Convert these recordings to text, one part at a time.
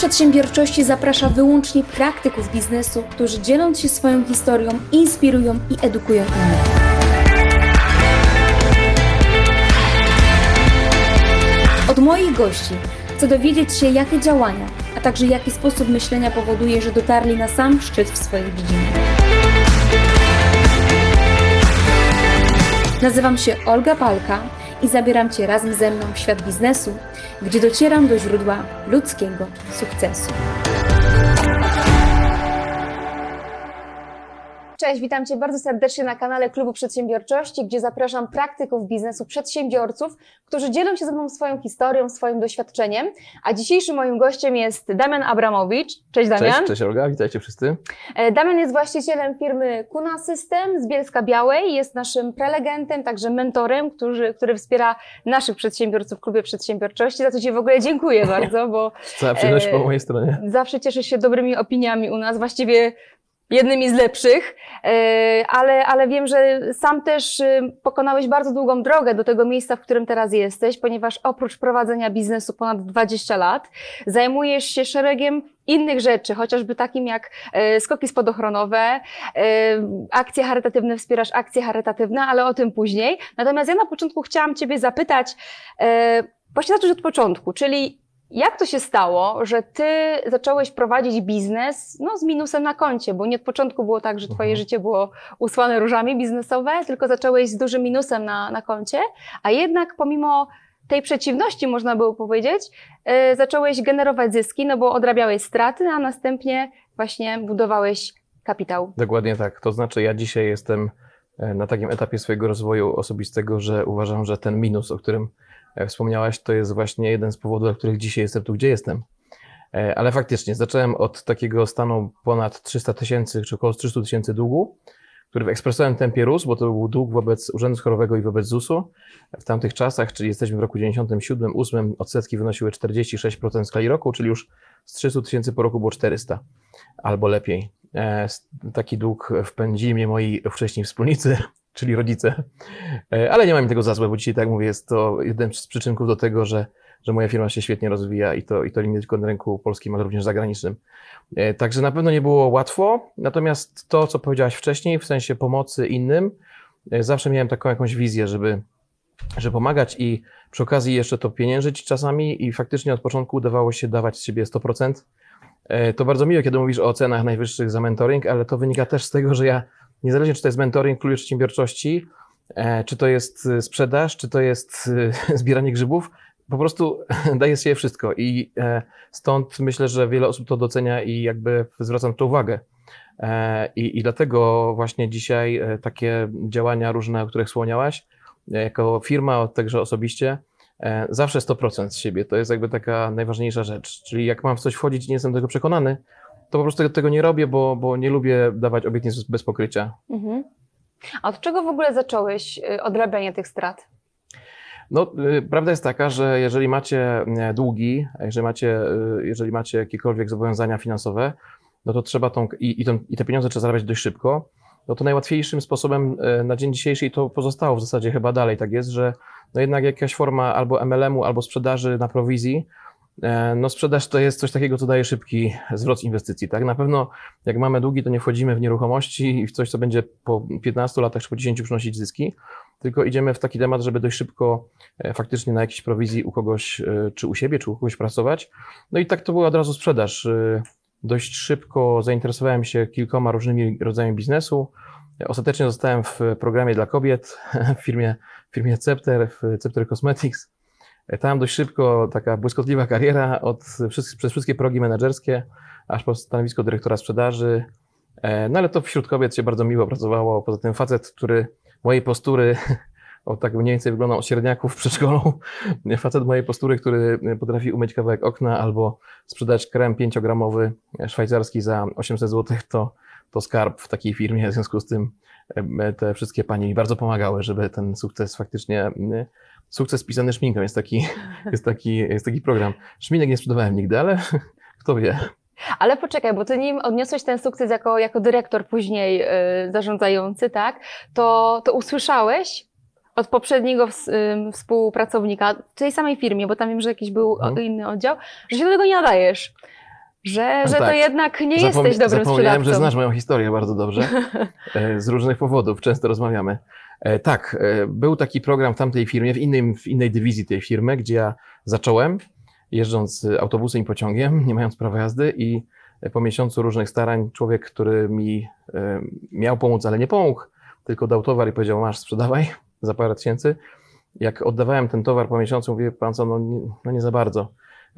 Przedsiębiorczości zaprasza wyłącznie praktyków biznesu, którzy dzieląc się swoją historią, inspirują i edukują innych. Od moich gości chcę dowiedzieć się, jakie działania, a także jaki sposób myślenia powoduje, że dotarli na sam szczyt w swojej dziedzinie. Nazywam się Olga Palka i zabieram Cię razem ze mną w świat biznesu, gdzie docieram do źródła ludzkiego sukcesu. Cześć, witam Cię bardzo serdecznie na kanale Klubu Przedsiębiorczości, gdzie zapraszam praktyków biznesu, przedsiębiorców, którzy dzielą się ze mną swoją historią, swoim doświadczeniem. A dzisiejszym moim gościem jest Damian Abramowicz. Cześć Damian. Cześć, cześć Olga, witajcie wszyscy. E, Damian jest właścicielem firmy Kuna System z Bielska Białej. Jest naszym prelegentem, także mentorem, który, który wspiera naszych przedsiębiorców w Klubie Przedsiębiorczości. Za co Ci w ogóle dziękuję bardzo, bo Cała przyjemność E, po mojej stronie. zawsze cieszysz się dobrymi opiniami u nas, właściwie jednymi z lepszych, E, ale, ale wiem, że sam też e, pokonałeś bardzo długą drogę do tego miejsca, w którym teraz jesteś, ponieważ oprócz prowadzenia biznesu ponad 20 lat, zajmujesz się szeregiem innych rzeczy, chociażby takim jak e, skoki spadochronowe, akcje charytatywne, wspierasz akcje charytatywne, ale o tym później. Natomiast ja na początku chciałam Ciebie zapytać, właśnie zacząć od początku, czyli jak to się stało, że ty zacząłeś prowadzić biznes no, z minusem na koncie? Bo nie od początku było tak, że twoje Mhm. życie było usłane różami biznesowe, tylko zacząłeś z dużym minusem na, na koncie, a jednak pomimo tej przeciwności, można było powiedzieć, yy, zacząłeś generować zyski, no bo odrabiałeś straty, a następnie właśnie budowałeś kapitał. Dokładnie tak. To znaczy, ja dzisiaj jestem e, na takim etapie swojego rozwoju osobistego, że uważam, że ten minus, o którym e, wspomniałaś, to jest właśnie jeden z powodów, dla których dzisiaj jestem tu, gdzie jestem. E, Ale faktycznie, zacząłem od takiego stanu ponad 300 tysięcy, czy około 300 tysięcy długu, który w ekspresowym tempie rósł, bo to był dług wobec Urzędu Skorowego i wobec ZUS-u w tamtych czasach, czyli jesteśmy w roku 97, 8, odsetki wynosiły 46% w skali roku, czyli już z 300 tysięcy po roku było 400 albo lepiej. E, Taki dług wpędzili mnie moi wcześniej wspólnicy, czyli rodzice, E, ale nie mam im tego za złe, bo dzisiaj, tak jak mówię, jest to jeden z przyczynków do tego, że, że moja firma się świetnie rozwija i to, i to nie tylko na rynku polskim, ale również zagranicznym. E, Także na pewno nie było łatwo, natomiast to, co powiedziałaś wcześniej, w sensie pomocy innym, e, zawsze miałem taką jakąś wizję, żeby, żeby pomagać i przy okazji jeszcze to pieniężyć czasami i faktycznie od początku udawało się dawać z siebie 100%. E, To bardzo miłe, kiedy mówisz o cenach najwyższych za mentoring, ale to wynika też z tego, że ja, niezależnie czy to jest mentoring w klubie przedsiębiorczości, e, czy to jest e, sprzedaż, czy to jest e, zbieranie grzybów, po prostu z siebie wszystko i stąd myślę, że wiele osób to docenia i jakby zwracam to uwagę. I, I dlatego właśnie dzisiaj takie działania różne, o których wspomniałaś, e, jako firma, także osobiście, zawsze 100% z siebie. To jest jakby taka najważniejsza rzecz. Czyli jak mam w coś wchodzić i nie jestem tego przekonany, to po prostu tego, tego nie robię, bo, bo nie lubię dawać obietnic bez pokrycia. Mhm. A od czego w ogóle zacząłeś y, odrabianie tych strat? No, y, prawda jest taka, że jeżeli macie e, długi, jeżeli macie, y, jeżeli macie jakiekolwiek zobowiązania finansowe, no to trzeba tą, i, i, tą, i te pieniądze trzeba zarabiać dość szybko, no to najłatwiejszym sposobem e, na dzień dzisiejszy, i to pozostało w zasadzie chyba dalej tak jest, że no jednak jakaś forma albo MLM-u, albo sprzedaży na prowizji, no sprzedaż to jest coś takiego, co daje szybki zwrot inwestycji, tak? Na pewno jak mamy długi, to nie wchodzimy w nieruchomości i w coś, co będzie po 15 latach czy po 10 przynosić zyski, tylko idziemy w taki temat, żeby dość szybko e, faktycznie na jakiejś prowizji u kogoś, e, czy u siebie, czy u kogoś pracować. No i tak to była od razu sprzedaż. E, Dość szybko zainteresowałem się kilkoma różnymi rodzajami biznesu. E, Ostatecznie zostałem w programie dla kobiet w firmie, w firmie Cepter, w Cepter Cosmetics. Tam dość szybko taka błyskotliwa kariera od, wszystkich- przez wszystkie progi menedżerskie, aż po stanowisko dyrektora sprzedaży. E, No ale to wśród kobiet się bardzo miło pracowało. Poza tym facet, który mojej postury, o tak mniej więcej wyglądał od średniaków w przedszkolu, facet mojej postury, który potrafi umyć kawałek okna albo sprzedać krem 5-gramowy szwajcarski za 800 zł, to, to skarb w takiej firmie. W związku z tym te wszystkie panie mi bardzo pomagały, żeby ten sukces faktycznie, sukces pisany szminką jest taki, jest taki, jest taki program. Szminek nie sprzedawałem nigdy, ale kto wie. Ale poczekaj, bo ty nim odniosłeś ten sukces jako, jako dyrektor później y, zarządzający, tak? To, to usłyszałeś od poprzedniego ym, współpracownika w tej samej firmie, bo tam wiem, że jakiś był Mhm. inny oddział, że się do tego nie nadajesz. Że, że to tak. jednak nie Zapomni- jesteś dobrym Zapomniałem, że sprzedawcą. znasz moją historię bardzo dobrze. E, Z różnych powodów, często rozmawiamy. E, Tak, e, był taki program w tamtej firmie, w, innym, w innej dywizji tej firmy, gdzie ja zacząłem, jeżdżąc autobusem i pociągiem, nie mając prawa jazdy i po miesiącu różnych starań człowiek, który mi miał pomóc, ale nie pomógł, tylko dał towar i powiedział, masz, sprzedawaj za parę tysięcy. Jak oddawałem ten towar po miesiącu, mówię, pan co, no nie, no nie za bardzo,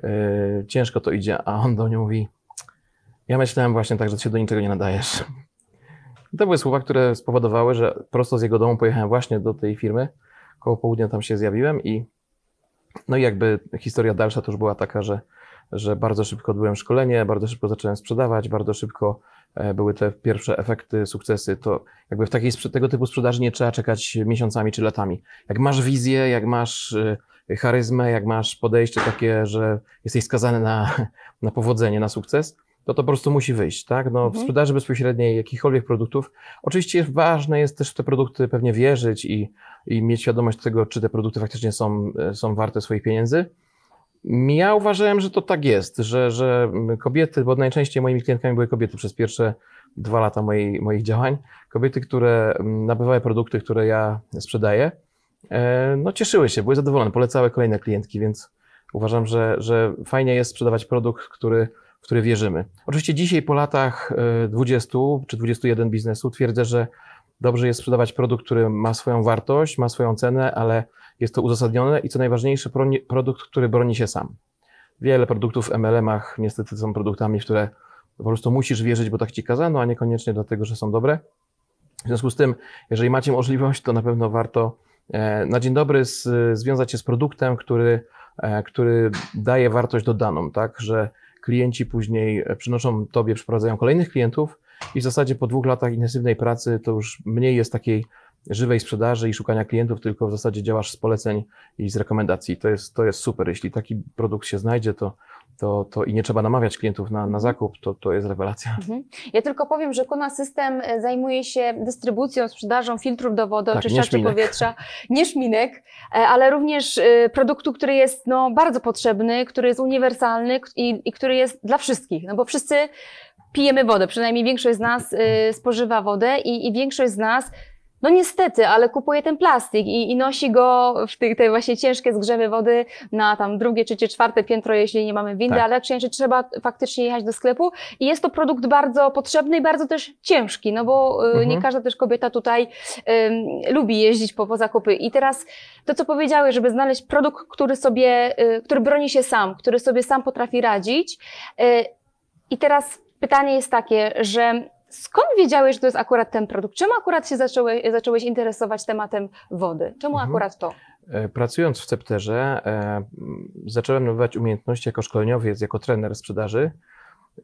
E, ciężko to idzie, a on do mnie mówi, ja myślałem właśnie tak, że się do niczego nie nadajesz. To były słowa, które spowodowały, że prosto z jego domu pojechałem właśnie do tej firmy. Koło południa tam się zjawiłem i no i jakby historia dalsza to już była taka, że, że bardzo szybko odbyłem szkolenie, bardzo szybko zacząłem sprzedawać, bardzo szybko e, były te pierwsze efekty, sukcesy. To jakby w takiej tego typu sprzedaży nie trzeba czekać miesiącami czy latami. Jak masz wizję, jak masz e, charyzmę, jak masz podejście takie, że jesteś skazany na, na powodzenie, na sukces, to to po prostu musi wyjść, tak? No, w Mhm. sprzedaży bezpośredniej jakichkolwiek produktów, oczywiście ważne jest też w te produkty pewnie wierzyć i, i mieć świadomość tego, czy te produkty faktycznie są, są warte swoich pieniędzy. Ja uważałem, że to tak jest, że, że kobiety, bo najczęściej moimi klientkami były kobiety przez pierwsze dwa lata mojej, moich działań, kobiety, które mm, nabywały produkty, które ja sprzedaję, no cieszyły się, były zadowolone, polecały kolejne klientki, więc uważam, że, że fajnie jest sprzedawać produkt, który, w który wierzymy. Oczywiście dzisiaj po latach e, 20 czy 21 biznesu twierdzę, że dobrze jest sprzedawać produkt, który ma swoją wartość, ma swoją cenę, ale jest to uzasadnione i co najważniejsze, produkt, który broni się sam. Wiele produktów w MLM-ach niestety są produktami, w które po prostu musisz wierzyć, bo tak ci kazano, a niekoniecznie dlatego, że są dobre. W związku z tym, jeżeli macie możliwość, to na pewno warto e, na dzień dobry z, związać się z produktem, który, e, który daje wartość dodaną, tak, że klienci później e, przynoszą tobie, przyprowadzają kolejnych klientów i w zasadzie po dwóch latach intensywnej pracy to już mniej jest takiej żywej sprzedaży i szukania klientów, tylko w zasadzie działasz z poleceń i z rekomendacji. To jest, to jest super. Jeśli taki produkt się znajdzie, to, to, to i nie trzeba namawiać klientów na, na zakup, to, to jest rewelacja. Mhm. Ja tylko powiem, że Kuna System e, zajmuje się dystrybucją, sprzedażą filtrów do wody, Tak, oczyszczaczy powietrza, nie szminek, e, ale również e, produktu, który jest no, bardzo potrzebny, który jest uniwersalny i, i który jest dla wszystkich, no bo wszyscy pijemy wodę, przynajmniej większość z nas spożywa wodę i, i większość z nas no niestety, ale kupuje ten plastik i, i nosi go w tych, te właśnie ciężkie zgrzewy wody na tam drugie, trzecie, czwarte piętro, jeśli nie mamy windy, Tak. ale czy trzeba faktycznie jechać do sklepu i jest to produkt bardzo potrzebny i bardzo też ciężki, no bo y, Mhm. nie każda też kobieta tutaj ym, lubi jeździć po, po zakupy. I teraz to, co powiedziałeś, żeby znaleźć produkt, który sobie, y, który broni się sam, który sobie sam potrafi radzić. Y, I teraz pytanie jest takie, że skąd wiedziałeś, że to jest akurat ten produkt? Czemu akurat się zacząłeś, zacząłeś interesować tematem wody? Czemu Mhm. akurat to? E, Pracując w Cepterze, e, zacząłem nabywać umiejętności jako szkoleniowiec, jako trener sprzedaży.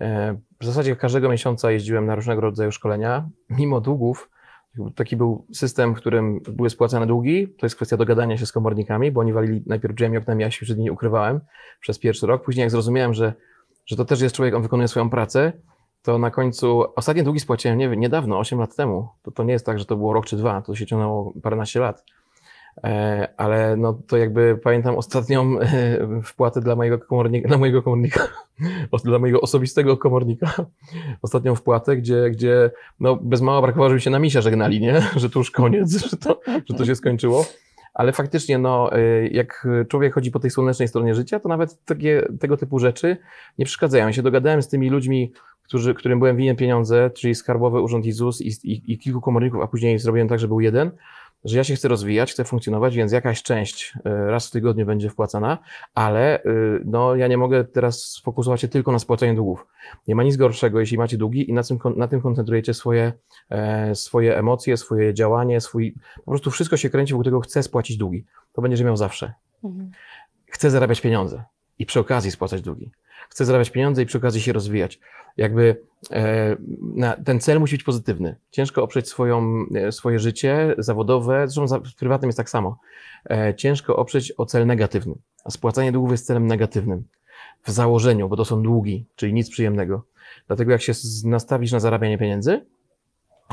E, W zasadzie każdego miesiąca jeździłem na różnego rodzaju szkolenia. Mimo długów, taki był system, w którym były spłacane długi. To jest kwestia dogadania się z komornikami, bo oni walili najpierw drzwiami, oknami, ja się przed nimi ukrywałem przez pierwszy rok. Później jak zrozumiałem, że, że to też jest człowiek, on wykonuje swoją pracę, to na końcu, ostatnie długi spłaciłem nie, niedawno, 8 lat temu. To, to nie jest tak, że to było rok czy dwa, to się ciągnęło paręnaście lat. E, ale no to jakby pamiętam ostatnią e, wpłatę dla mojego komornika, dla mojego komornika, dla mojego osobistego komornika, ostatnią wpłatę, gdzie, gdzie no bez mała brakowało, żeby się na misia żegnali, nie? Że to już koniec, że to, że to się skończyło. Ale faktycznie, no, e, jak człowiek chodzi po tej słonecznej stronie życia, to nawet takie, tego typu rzeczy nie przeszkadzają. Ja się dogadałem z tymi ludźmi, którzy, którym byłem winien pieniądze, czyli Skarbowy Urząd i ZUS i, i, i kilku komorników, a później zrobiłem tak, że był jeden, że ja się chcę rozwijać, chcę funkcjonować, więc jakaś część e, raz w tygodniu będzie wpłacana, ale y, no, ja nie mogę teraz sfokusować się tylko na spłacaniu długów. Nie ma nic gorszego, jeśli macie długi i na tym, na tym koncentrujecie swoje, e, swoje emocje, swoje działanie, swój, po prostu wszystko się kręci wokół tego, chcę spłacić długi. To będziesz miał zawsze. Mhm. Chcę zarabiać pieniądze i przy okazji spłacać długi. Chcę zarabiać pieniądze i przy okazji się rozwijać. Jakby e, na, ten cel musi być pozytywny. Ciężko oprzeć swoją, e, swoje życie zawodowe, zresztą za, w prywatnym jest tak samo. E, ciężko oprzeć o cel negatywny. A spłacanie długów jest celem negatywnym. W założeniu, bo to są długi, czyli nic przyjemnego. Dlatego jak się nastawisz na zarabianie pieniędzy,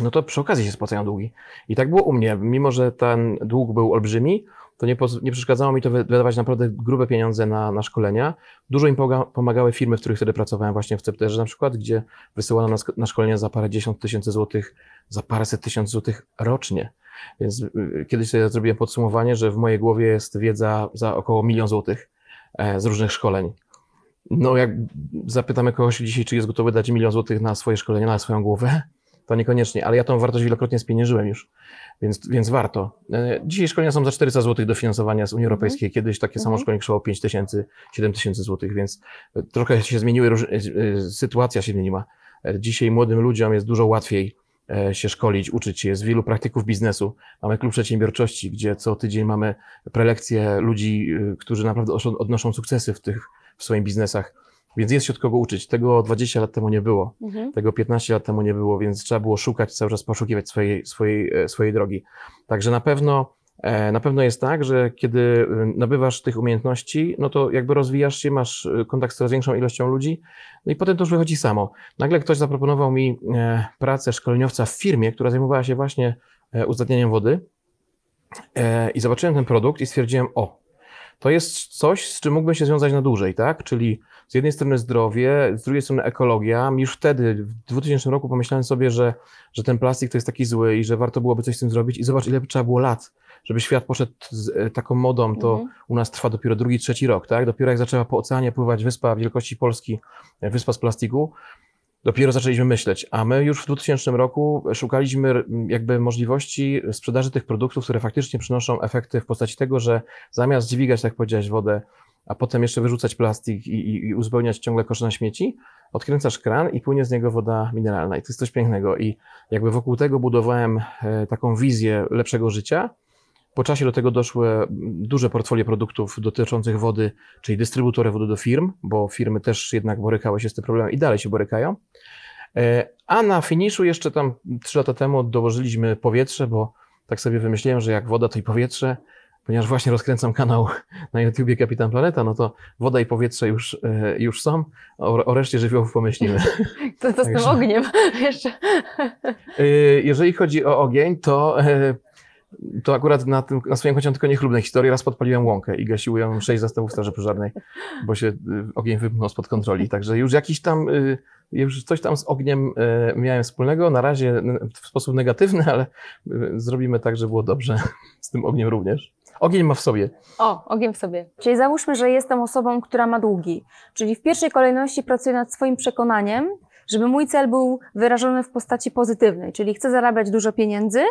no to przy okazji się spłacają długi. I tak było u mnie. Mimo, że ten dług był olbrzymi, to nie, nie przeszkadzało mi to wy- wydawać naprawdę grube pieniądze na, na szkolenia. Dużo im pomagały firmy, w których wtedy pracowałem właśnie w Cepterze na przykład, gdzie wysyłano nas na szkolenia za parę dziesiąt tysięcy złotych, za paręset tysięcy złotych rocznie. Więc y, kiedyś sobie zrobiłem podsumowanie, że w mojej głowie jest wiedza za około milion złotych e, z różnych szkoleń. No, jak zapytamy kogoś dzisiaj, czy jest gotowy dać milion złotych na swoje szkolenie, na swoją głowę, to niekoniecznie, ale ja tą wartość wielokrotnie spieniężyłem już, więc, więc warto. E, Dzisiaj szkolenia są za 400 zł dofinansowania z Unii Europejskiej. Kiedyś takie samo Mhm. szkolenie kosztowało 5 tysięcy, 7 tysięcy złotych, więc e, trochę się zmieniły, e, sytuacja się zmieniła. Dzisiaj młodym ludziom jest dużo łatwiej się szkolić, uczyć się. Jest wielu praktyków biznesu. Mamy klub przedsiębiorczości, gdzie co tydzień mamy prelekcje ludzi, którzy naprawdę oszą- odnoszą sukcesy w tych w swoich biznesach. Więc jest się od kogo uczyć. Tego 20 lat temu nie było. Mhm. Tego 15 lat temu nie było, więc trzeba było szukać, cały czas poszukiwać swojej, swojej, e, swojej drogi. Także na pewno, e, na pewno jest tak, że kiedy y, nabywasz tych umiejętności, no to jakby rozwijasz się, masz kontakt z coraz większą ilością ludzi, no i potem to już wychodzi samo. Nagle ktoś zaproponował mi e, pracę szkoleniowca w firmie, która zajmowała się właśnie e, uzdatnianiem wody e, i zobaczyłem ten produkt i stwierdziłem, o, to jest coś, z czym mógłbym się związać na dłużej, tak? Czyli z jednej strony zdrowie, z drugiej strony ekologia. Już wtedy, w 2000 roku, pomyślałem sobie, że, że ten plastik to jest taki zły i że warto byłoby coś z tym zrobić. I zobacz, ile by trzeba było lat, żeby świat poszedł z e, taką modą. To Mhm. u nas trwa dopiero drugi, trzeci rok, tak? Dopiero jak zaczęła po oceanie pływać wyspa wielkości Polski, e, wyspa z plastiku, dopiero zaczęliśmy myśleć, a my już w 2000 roku szukaliśmy jakby możliwości sprzedaży tych produktów, które faktycznie przynoszą efekty w postaci tego, że zamiast dźwigać, tak powiedziałeś, wodę, a potem jeszcze wyrzucać plastik i, i, i uzupełniać ciągle kosze na śmieci, odkręcasz kran i płynie z niego woda mineralna i to jest coś pięknego i jakby wokół tego budowałem e, taką wizję lepszego życia. Po czasie do tego doszły duże portfolio produktów dotyczących wody, czyli dystrybutory wody do firm, bo firmy też jednak borykały się z tym problemem i dalej się borykają. E, A na finiszu jeszcze tam trzy lata temu dołożyliśmy powietrze, bo tak sobie wymyśliłem, że jak woda to i powietrze, ponieważ właśnie rozkręcam kanał na YouTubie Kapitan Planeta, no to woda i powietrze już, e, już są, o, o reszcie żywiołów pomyślimy. To, to z tym ogniem jeszcze. E, Jeżeli chodzi o ogień, to, to akurat na, tym, na swoim koncie tylko niechlubne historie. Raz podpaliłem łąkę i gasiło ją sześć zastępów straży pożarnej, bo się e, ogień wypchnął spod kontroli. Także już jakiś tam, e, już coś tam z ogniem e, miałem wspólnego. Na razie w sposób negatywny, ale zrobimy tak, żeby było dobrze z tym ogniem również. Ogień ma w sobie. O, ogień w sobie. Czyli załóżmy, że jestem osobą, która ma długi. Czyli w pierwszej kolejności pracuję nad swoim przekonaniem, żeby mój cel był wyrażony w postaci pozytywnej, czyli chcę zarabiać dużo pieniędzy,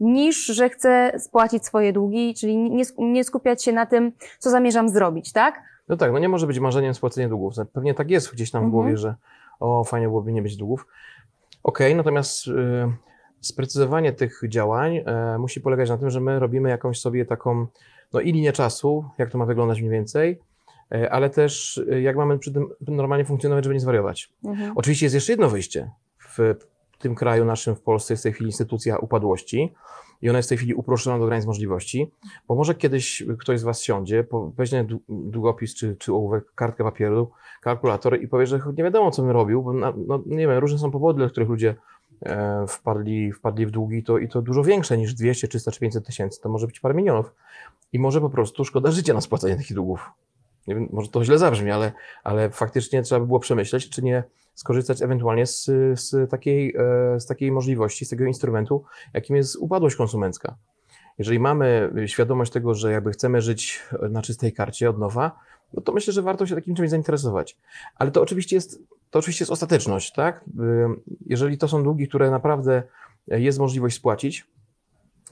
niż że chcę spłacić swoje długi, czyli nie, sk- nie skupiać się na tym, co zamierzam zrobić, tak? No tak, no nie może być marzeniem spłacenie długów. Pewnie tak jest gdzieś tam w Mhm. głowie, że o, fajnie byłoby nie mieć długów. Okej, natomiast y, sprecyzowanie tych działań y, musi polegać na tym, że my robimy jakąś sobie taką, no i linię czasu, jak to ma wyglądać mniej więcej, y, ale też y, jak mamy przy tym normalnie funkcjonować, żeby nie zwariować. Mhm. Oczywiście jest jeszcze jedno wyjście. W tym kraju naszym, w Polsce jest w tej chwili instytucja upadłości i ona jest w tej chwili uproszczona do granic możliwości, bo może kiedyś ktoś z Was siądzie, weźmie dłu- długopis czy, czy ołówek, kartkę papieru, kalkulator i powie, że nie wiadomo, co bym robił, bo na, no, nie wiem, różne są powody, dla których ludzie e, wpadli, wpadli w długi to, i to dużo większe niż 200, 300 czy 500 tysięcy, to może być parę milionów. I może po prostu szkoda życia na spłacanie takich długów. Nie wiem, może to źle zabrzmi, ale, ale faktycznie trzeba by było przemyśleć, czy nie skorzystać ewentualnie z, z, takiej, e, z takiej możliwości, z tego instrumentu, jakim jest upadłość konsumencka. Jeżeli mamy świadomość tego, że jakby chcemy żyć na czystej karcie od nowa, no to myślę, że warto się takim czymś zainteresować. Ale to oczywiście jest, to oczywiście jest ostateczność, tak? Jeżeli to są długi, które naprawdę jest możliwość spłacić,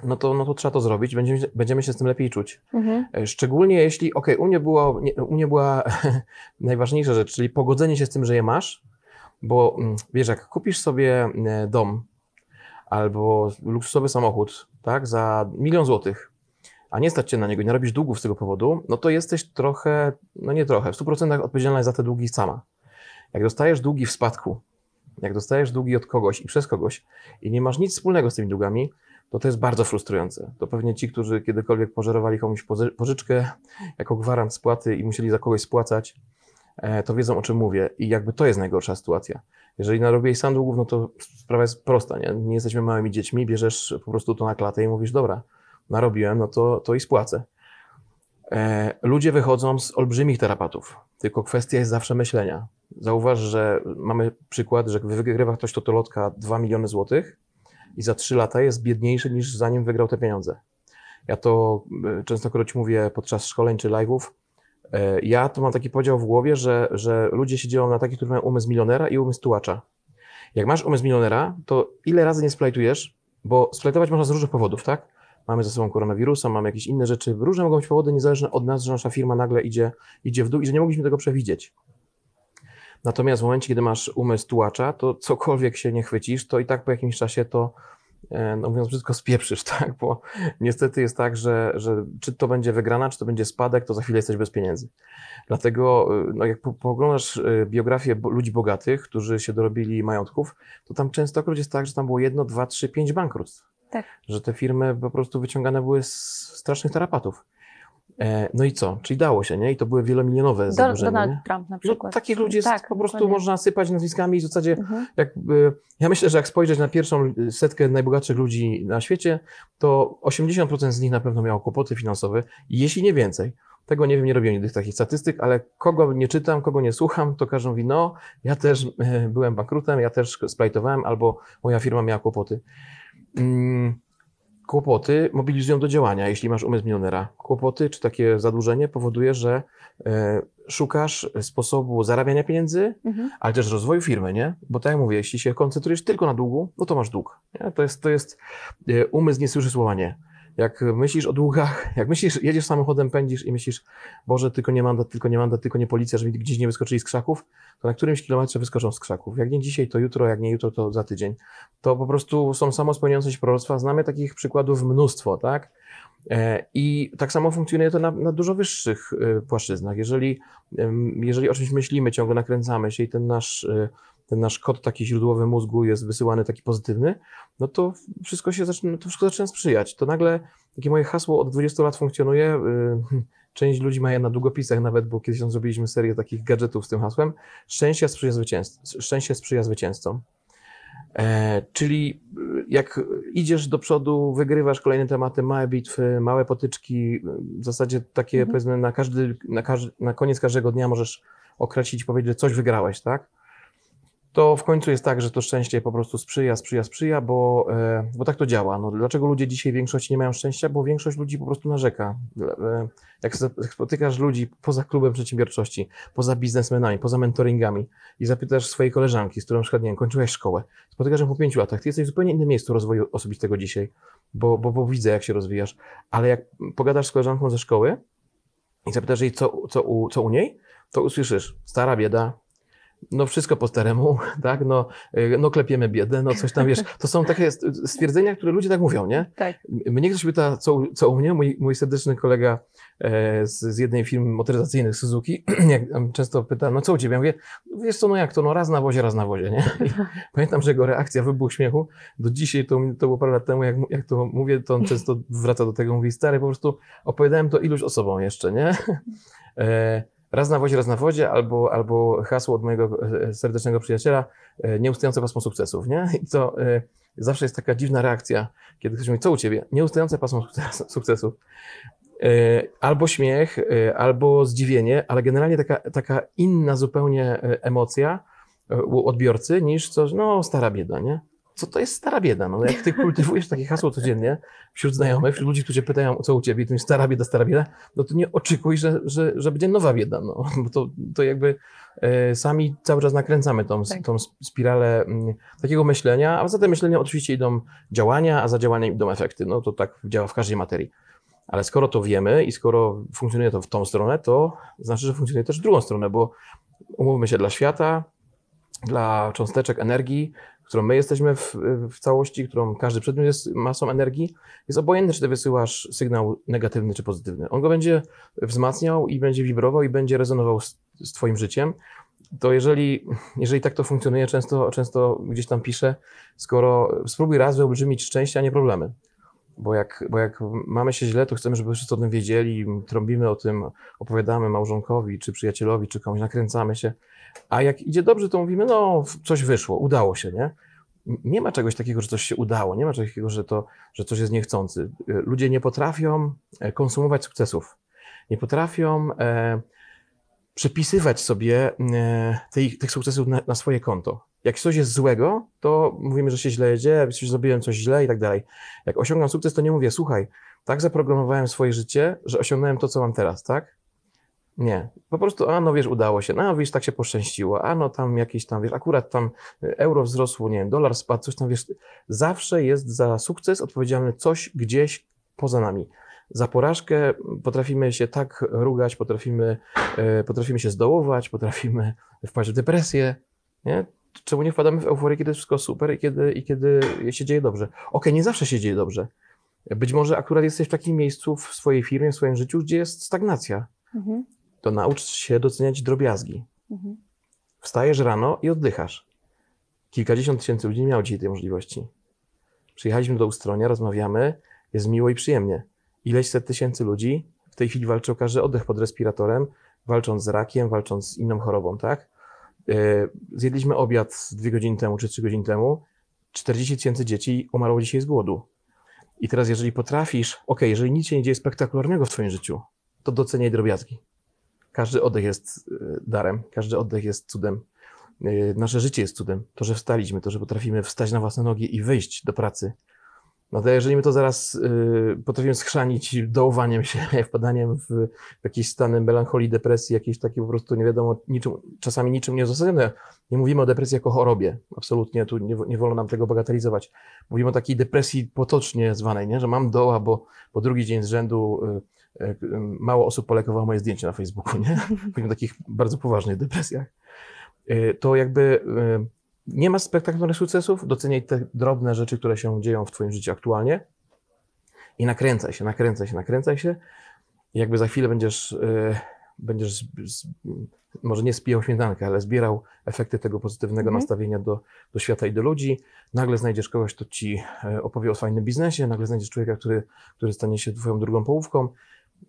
no to, no to trzeba to zrobić, będziemy, będziemy się z tym lepiej czuć. Mhm. E, Szczególnie jeśli, okej, u mnie było, nie, u mnie była najważniejsza rzecz, czyli pogodzenie się z tym, że je masz, bo mm, wiesz, jak kupisz sobie e, dom albo luksusowy samochód, tak, za milion złotych, a nie stać cię na niego nie robisz długów z tego powodu, no to jesteś trochę, no nie trochę, w 100% odpowiedzialna za te długi sama. Jak dostajesz długi w spadku, jak dostajesz długi od kogoś i przez kogoś i nie masz nic wspólnego z tymi długami, to to jest bardzo frustrujące. To pewnie ci, którzy kiedykolwiek pożerowali komuś pożyczkę jako gwarant spłaty i musieli za kogoś spłacać, e, to wiedzą o czym mówię. I jakby to jest najgorsza sytuacja. Jeżeli narobiłeś sam długów, no to sprawa jest prosta, nie? Nie jesteśmy małymi dziećmi, bierzesz po prostu to na klatę i mówisz, dobra, narobiłem, no to, to i spłacę. E, ludzie wychodzą z olbrzymich tarapatów, tylko kwestia jest zawsze myślenia. Zauważ, że mamy przykład, że wygrywa ktoś totolotka 2 miliony złotych i za 3 lata jest biedniejszy niż zanim wygrał te pieniądze. Ja to e, częstokroć mówię podczas szkoleń czy live'ów. E, Ja to mam taki podział w głowie, że, że ludzie się dzielą na takich, którzy mają umysł milionera i umysł tułacza. Jak masz umysł milionera, to ile razy nie splajtujesz, bo splajtować można z różnych powodów, tak? Mamy ze sobą koronawirusa, mamy jakieś inne rzeczy. Różne mogą być powody niezależne od nas, że nasza firma nagle idzie, idzie w dół i że nie mogliśmy tego przewidzieć. Natomiast w momencie, kiedy masz umysł tułacza, to cokolwiek się nie chwycisz, to i tak po jakimś czasie to, e, no mówiąc brzydko, spieprzysz, tak? Bo niestety jest tak, że, że czy to będzie wygrana, czy to będzie spadek, to za chwilę jesteś bez pieniędzy. Dlatego, y, no jak po- pooglądasz y, biografię ludzi bogatych, którzy się dorobili majątków, to tam częstokroć jest tak, że tam było jedno, dwa, trzy, pięć bankructw. Tak. Że te firmy po prostu wyciągane były z strasznych tarapatów. E, No i co? Czyli dało się, nie? I to były wielomilionowe Do, zadłużenia. Donald nie? Trump na No, przykład. takich ludzi jest Tak, po prostu dokładnie. można sypać nazwiskami i w zasadzie Mhm. jakby, ja myślę, że jak spojrzeć na pierwszą setkę najbogatszych ludzi na świecie, to 80% z nich na pewno miało kłopoty finansowe, jeśli nie więcej. Tego nie wiem, nie robię nigdy takich statystyk, ale kogo nie czytam, kogo nie słucham, to każą mówi, no, ja też e, byłem bankrutem, ja też splajtowałem, albo moja firma miała kłopoty. Mm, Kłopoty mobilizują do działania, jeśli masz umysł milionera. Kłopoty czy takie zadłużenie powoduje, że e, szukasz sposobu zarabiania pieniędzy, Mhm. ale też rozwoju firmy, nie? Bo tak jak mówię, jeśli się koncentrujesz tylko na długu, no to masz dług. Nie? To jest, to jest, e, umysł nie słyszy słowa nie. Jak myślisz o długach, jak myślisz, jedziesz samochodem, pędzisz i myślisz, Boże, tylko nie mandat, tylko nie mandat, tylko nie policja, żeby gdzieś nie wyskoczyli z krzaków, to na którymś kilometrze wyskoczą z krzaków. Jak nie dzisiaj, to jutro, jak nie jutro, to za tydzień. To po prostu są samo spełniające się proroctwa. Znamy takich przykładów mnóstwo, tak? E, I tak samo funkcjonuje to na, na dużo wyższych e, płaszczyznach. Jeżeli, jeżeli o czymś myślimy, ciągle nakręcamy się i ten nasz, e, ten nasz kod taki źródłowy mózgu jest wysyłany taki pozytywny, no to wszystko się zaczyna, to wszystko zaczyna sprzyjać. To nagle takie moje hasło od 20 lat funkcjonuje. y, Część ludzi ma je na długopisach nawet, bo kiedyś tam zrobiliśmy serię takich gadżetów z tym hasłem. Szczęście sprzyja, zwycięstw- szczęście sprzyja zwycięzcom. E, czyli y, jak idziesz do przodu, wygrywasz kolejne tematy, małe bitwy, małe potyczki, w zasadzie takie Mhm. powiedzmy na, każdy, na, każdy, na koniec każdego dnia możesz określić i powiedzieć, że coś wygrałeś, tak? To w końcu jest tak, że to szczęście po prostu sprzyja, sprzyja, sprzyja, bo, e, bo tak to działa. No, dlaczego ludzie dzisiaj w większości nie mają szczęścia? Bo większość ludzi po prostu narzeka. E, Jak spotykasz ludzi poza klubem przedsiębiorczości, poza biznesmenami, poza mentoringami i zapytasz swojej koleżanki, z którą przykład, nie wiem, kończyłaś szkołę, spotykasz ją po pięciu latach, ty jesteś w zupełnie innym miejscu rozwoju osobistego dzisiaj, bo, bo, bo widzę, jak się rozwijasz, ale jak pogadasz z koleżanką ze szkoły i zapytasz jej, co, co, u, co u niej, to usłyszysz, stara bieda, no wszystko po staremu, tak, no, y, no klepiemy biedę, no coś tam, wiesz, to są takie st- stwierdzenia, które ludzie tak mówią, nie? Tak. Mnie ktoś pyta, co, u- co u mnie, mój, mój serdeczny kolega e, z, z jednej firmy motoryzacyjnych Suzuki, jak często pyta, no co u ciebie? Ja mówię, wiesz co, no jak to, no raz na wozie, raz na wozie, nie? I pamiętam, że jego reakcja, wybuch śmiechu, do dzisiaj, to, to było parę lat temu, jak, jak to mówię, to on często wraca do tego, mówi, stary, po prostu opowiadałem to iluś osobom jeszcze, nie? Raz na wozie, raz na wodzie, albo, albo hasło od mojego e, serdecznego przyjaciela, e, nieustające pasmo sukcesów, nie? I to e, zawsze jest taka dziwna reakcja, kiedy ktoś mówi, co u ciebie? Nieustające pasmo sukces- sukcesów. Albo śmiech, albo zdziwienie, ale generalnie taka, taka inna zupełnie emocja u odbiorcy niż coś, no stara bieda, nie? Co to jest stara bieda? No, jak ty kultywujesz takie hasło codziennie wśród znajomych, wśród ludzi, którzy pytają, co u ciebie, to jest stara bieda, stara bieda, no to nie oczekuj, że, że, że będzie nowa bieda, no, bo to, to jakby e, sami cały czas nakręcamy tą, Tak. tą spiralę mm, takiego myślenia, a za tym myśleniem oczywiście idą działania, a za działaniem idą efekty. No to tak działa w każdej materii. Ale skoro to wiemy i skoro funkcjonuje to w tą stronę, to znaczy, że funkcjonuje też w drugą stronę, bo umówmy się, dla świata, dla cząsteczek energii, którą my jesteśmy w, w całości, którą każdy przedmiot jest masą energii, jest obojętne, czy ty wysyłasz sygnał negatywny czy pozytywny. On go będzie wzmacniał i będzie wibrował i będzie rezonował z, z twoim życiem. To jeżeli, jeżeli tak to funkcjonuje, często, często gdzieś tam piszę, skoro spróbuj raz wyolbrzymić szczęście, a nie problemy. Bo jak, bo jak mamy się źle, to chcemy, żeby wszyscy o tym wiedzieli, trąbimy o tym, opowiadamy małżonkowi, czy przyjacielowi, czy komuś, nakręcamy się. A jak idzie dobrze, to mówimy, no coś wyszło, udało się, nie? Nie ma czegoś takiego, że coś się udało, nie ma czegoś takiego, że, to, że coś jest niechcący. Ludzie nie potrafią e, konsumować sukcesów. nie potrafią e, przepisywać sobie e, tej, tych sukcesów na, na swoje konto. Jak coś jest złego, to mówimy, że się źle jedzie, że zrobiłem coś źle i tak dalej. Jak osiągam sukces, to nie mówię, słuchaj, tak zaprogramowałem swoje życie, że osiągnąłem to, co mam teraz, tak? Nie. Po prostu, a no wiesz, udało się, no wiesz, tak się poszczęściło, a no tam jakieś tam, wiesz, akurat tam euro wzrosło, nie wiem, dolar spadł, coś tam, wiesz, zawsze jest za sukces odpowiedzialny coś gdzieś poza nami. Za porażkę potrafimy się tak rugać, potrafimy, e, potrafimy się zdołować, potrafimy wpaść w depresję, nie? Czemu nie wpadamy w euforię, kiedy wszystko super i kiedy, i kiedy się dzieje dobrze? Okej, nie zawsze się dzieje dobrze. Być może akurat jesteś w takim miejscu w swojej firmie, w swoim życiu, gdzie jest stagnacja. Mhm. To naucz się doceniać drobiazgi. Mhm. Wstajesz rano i oddychasz. Kilkadziesiąt tysięcy ludzi nie miało dzisiaj tej możliwości. Przyjechaliśmy do Ustronia, rozmawiamy, jest miło i przyjemnie. Ileś set tysięcy ludzi w tej chwili walczy o każdy oddech pod respiratorem, walcząc z rakiem, walcząc z inną chorobą, tak? Yy, Zjedliśmy obiad dwie godziny temu czy trzy godziny temu. 40 tysięcy dzieci umarło dzisiaj z głodu. I teraz, jeżeli potrafisz, ok, jeżeli nic się nie dzieje spektakularnego w Twoim życiu, to doceniaj drobiazgi. Każdy oddech jest y, darem, każdy oddech jest cudem. Y, Nasze życie jest cudem. To, że wstaliśmy, to, że potrafimy wstać na własne nogi i wyjść do pracy. No to jeżeli my to zaraz y, potrafimy schrzanić dołowaniem się, wpadaniem w jakieś stany melancholii, depresji, jakieś takie po prostu nie wiadomo, niczym, czasami niczym nieuzasadnione. Nie mówimy o depresji jako chorobie. Absolutnie, tu nie, nie wolno nam tego bagatelizować. Mówimy o takiej depresji potocznie zwanej, nie? że mam doła, bo, bo drugi dzień z rzędu mało osób polekowało moje zdjęcie na Facebooku. Nie? Mówimy takich bardzo poważnych depresjach. Y, To jakby y, nie ma spektakularnych sukcesów, doceniaj te drobne rzeczy, które się dzieją w Twoim życiu aktualnie i nakręcaj się, nakręcaj się, nakręcaj się. I jakby za chwilę będziesz, y, będziesz może nie spijał śmietankę, ale zbierał efekty tego pozytywnego Mhm. nastawienia do, do świata i do ludzi. Nagle znajdziesz kogoś, kto Ci e, opowie o fajnym biznesie, nagle znajdziesz człowieka, który, który stanie się Twoją drugą połówką.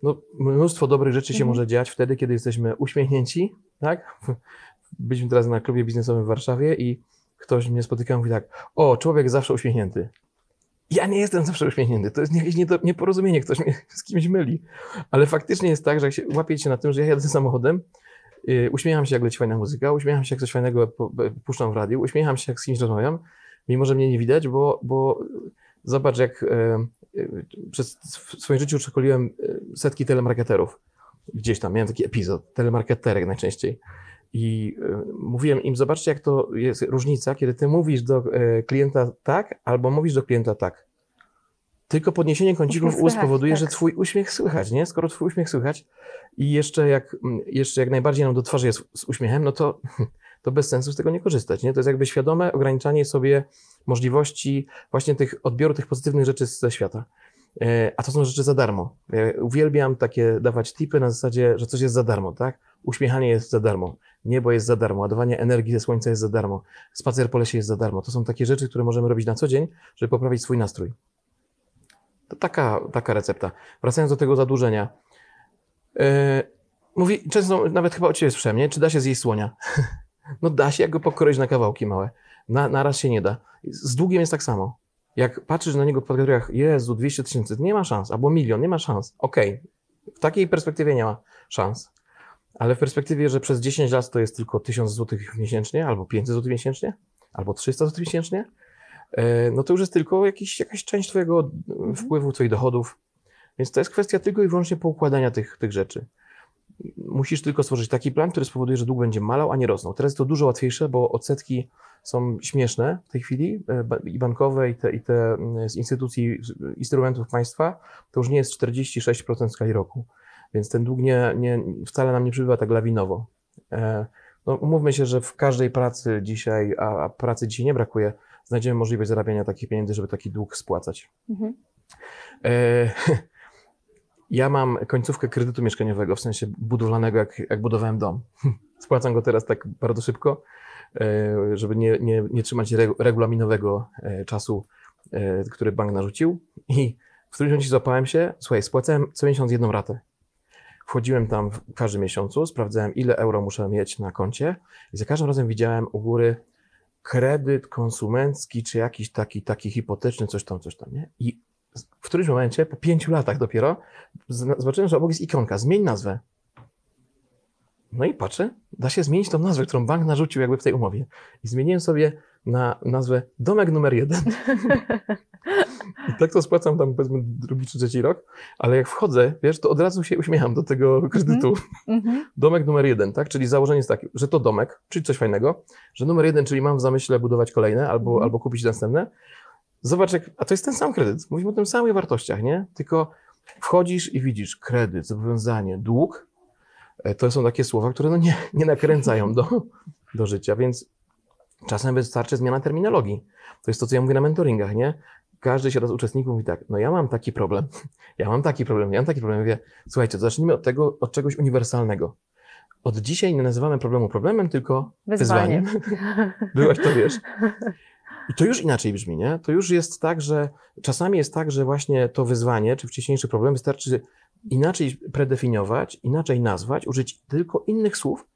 No, mnóstwo dobrych rzeczy się Mhm. może dziać wtedy, kiedy jesteśmy uśmiechnięci, tak? Byliśmy teraz na klubie biznesowym w Warszawie i ktoś mnie spotykał i mówi tak, o, człowiek zawsze uśmiechnięty. Ja nie jestem zawsze uśmiechnięty, to jest jakieś nieporozumienie, ktoś mnie z kimś myli. Ale faktycznie jest tak, że jak się łapię się na tym, że ja jadę samochodem, yy, uśmiecham się, jak leci fajna muzyka, uśmiecham się, jak coś fajnego puszczam w radiu, uśmiecham się, jak z kimś rozmawiam, mimo że mnie nie widać, bo, bo zobacz, jak e, przez w swoim życiu przekoliłem e, setki telemarketerów. Gdzieś tam miałem taki epizod, telemarketerek najczęściej. I e, mówiłem im, zobaczcie, jak to jest różnica, kiedy ty mówisz do e, klienta tak, albo mówisz do klienta tak. Tylko podniesienie kącików ust powoduje, tak. że twój uśmiech słychać, nie? Skoro twój uśmiech słychać i jeszcze jak, mm, jeszcze jak najbardziej nam do twarzy jest z uśmiechem, no to, to bez sensu z tego nie korzystać, nie? To jest jakby świadome ograniczanie sobie możliwości właśnie tych odbioru tych pozytywnych rzeczy ze świata. E, A to są rzeczy za darmo. Ja uwielbiam takie dawać tipy na zasadzie, że coś jest za darmo, tak? Uśmiechanie jest za darmo, niebo jest za darmo, ładowanie energii ze słońca jest za darmo, spacer po lesie jest za darmo. To są takie rzeczy, które możemy robić na co dzień, żeby poprawić swój nastrój. To taka, taka recepta. Wracając do tego zadłużenia. E, mówi, często nawet chyba od Ciebie słyszałem, nie? Czy da się zjeść słonia? no da się, jak go pokroić na kawałki małe. Na, na raz się nie da. Z długiem jest tak samo. Jak patrzysz na niego w kategoriach, Jezu, 200 tysięcy, nie ma szans, albo milion, nie ma szans. Okej, w takiej perspektywie nie ma szans. Ale w perspektywie, że przez 10 lat to jest tylko 1000 zł miesięcznie, albo 500 zł miesięcznie, albo 300 zł miesięcznie, e, no to już jest tylko jakiś, jakaś część Twojego wpływu, Twoich dochodów. Więc to jest kwestia tylko i wyłącznie poukładania tych, tych rzeczy. Musisz tylko stworzyć taki plan, który spowoduje, że dług będzie malał, a nie rosnął. Teraz jest to dużo łatwiejsze, bo odsetki są śmieszne w tej chwili e, i bankowe, i te, i te mm, z instytucji, instrumentów państwa, to już nie jest 46% w skali roku. Więc ten dług nie, nie, wcale nam nie przybywa tak lawinowo. E, No, umówmy się, że w każdej pracy dzisiaj, a, a pracy dzisiaj nie brakuje, znajdziemy możliwość zarabiania takich pieniędzy, żeby taki dług spłacać. Mhm. E, ja mam końcówkę kredytu mieszkaniowego, w sensie budowlanego, jak, jak budowałem dom. Spłacam go teraz tak bardzo szybko, e, żeby nie, nie, nie trzymać regu- regulaminowego e, czasu, e, który bank narzucił. I w którymś momencie złapałem się, słuchaj, spłacałem co miesiąc jedną ratę. Wchodziłem tam w każdym miesiącu, sprawdzałem, ile euro muszę mieć na koncie i za każdym razem widziałem u góry kredyt konsumencki, czy jakiś taki, taki hipoteczny, coś tam, coś tam, nie? I w którymś momencie, po pięciu latach dopiero, zobaczyłem, że obok jest ikonka, zmień nazwę. No i patrzę, da się zmienić tą nazwę, którą bank narzucił jakby w tej umowie. I zmieniłem sobie na nazwę domek numer jeden. I tak to spłacam tam powiedzmy drugi czy trzeci rok, ale jak wchodzę, wiesz, to od razu się uśmiecham do tego kredytu. Mhm. Domek numer jeden, tak? Czyli założenie jest takie, że to domek, czyli coś fajnego, że numer jeden, czyli mam w zamyśle budować kolejne albo, Mhm. albo kupić następne. Zobacz, jak, a to jest ten sam kredyt. Mówimy o tym samych wartościach, nie? Tylko wchodzisz i widzisz kredyt, zobowiązanie, dług. E, To są takie słowa, które no nie, nie nakręcają do, do życia, więc czasem wystarczy zmiana terminologii. To jest to, co ja mówię na mentoringach, nie? Każdy się z uczestników mówi tak, no ja mam taki problem, ja mam taki problem, ja mam taki problem. Mówię, słuchajcie, zacznijmy od tego, od czegoś uniwersalnego. Od dzisiaj nie nazywamy problemu problemem, tylko Wyzwanie. wyzwaniem. Byłaś to wiesz. I to już inaczej brzmi, nie? To już jest tak, że czasami jest tak, że właśnie to wyzwanie, czy wcześniejszy problem wystarczy inaczej predefiniować, inaczej nazwać, użyć tylko innych słów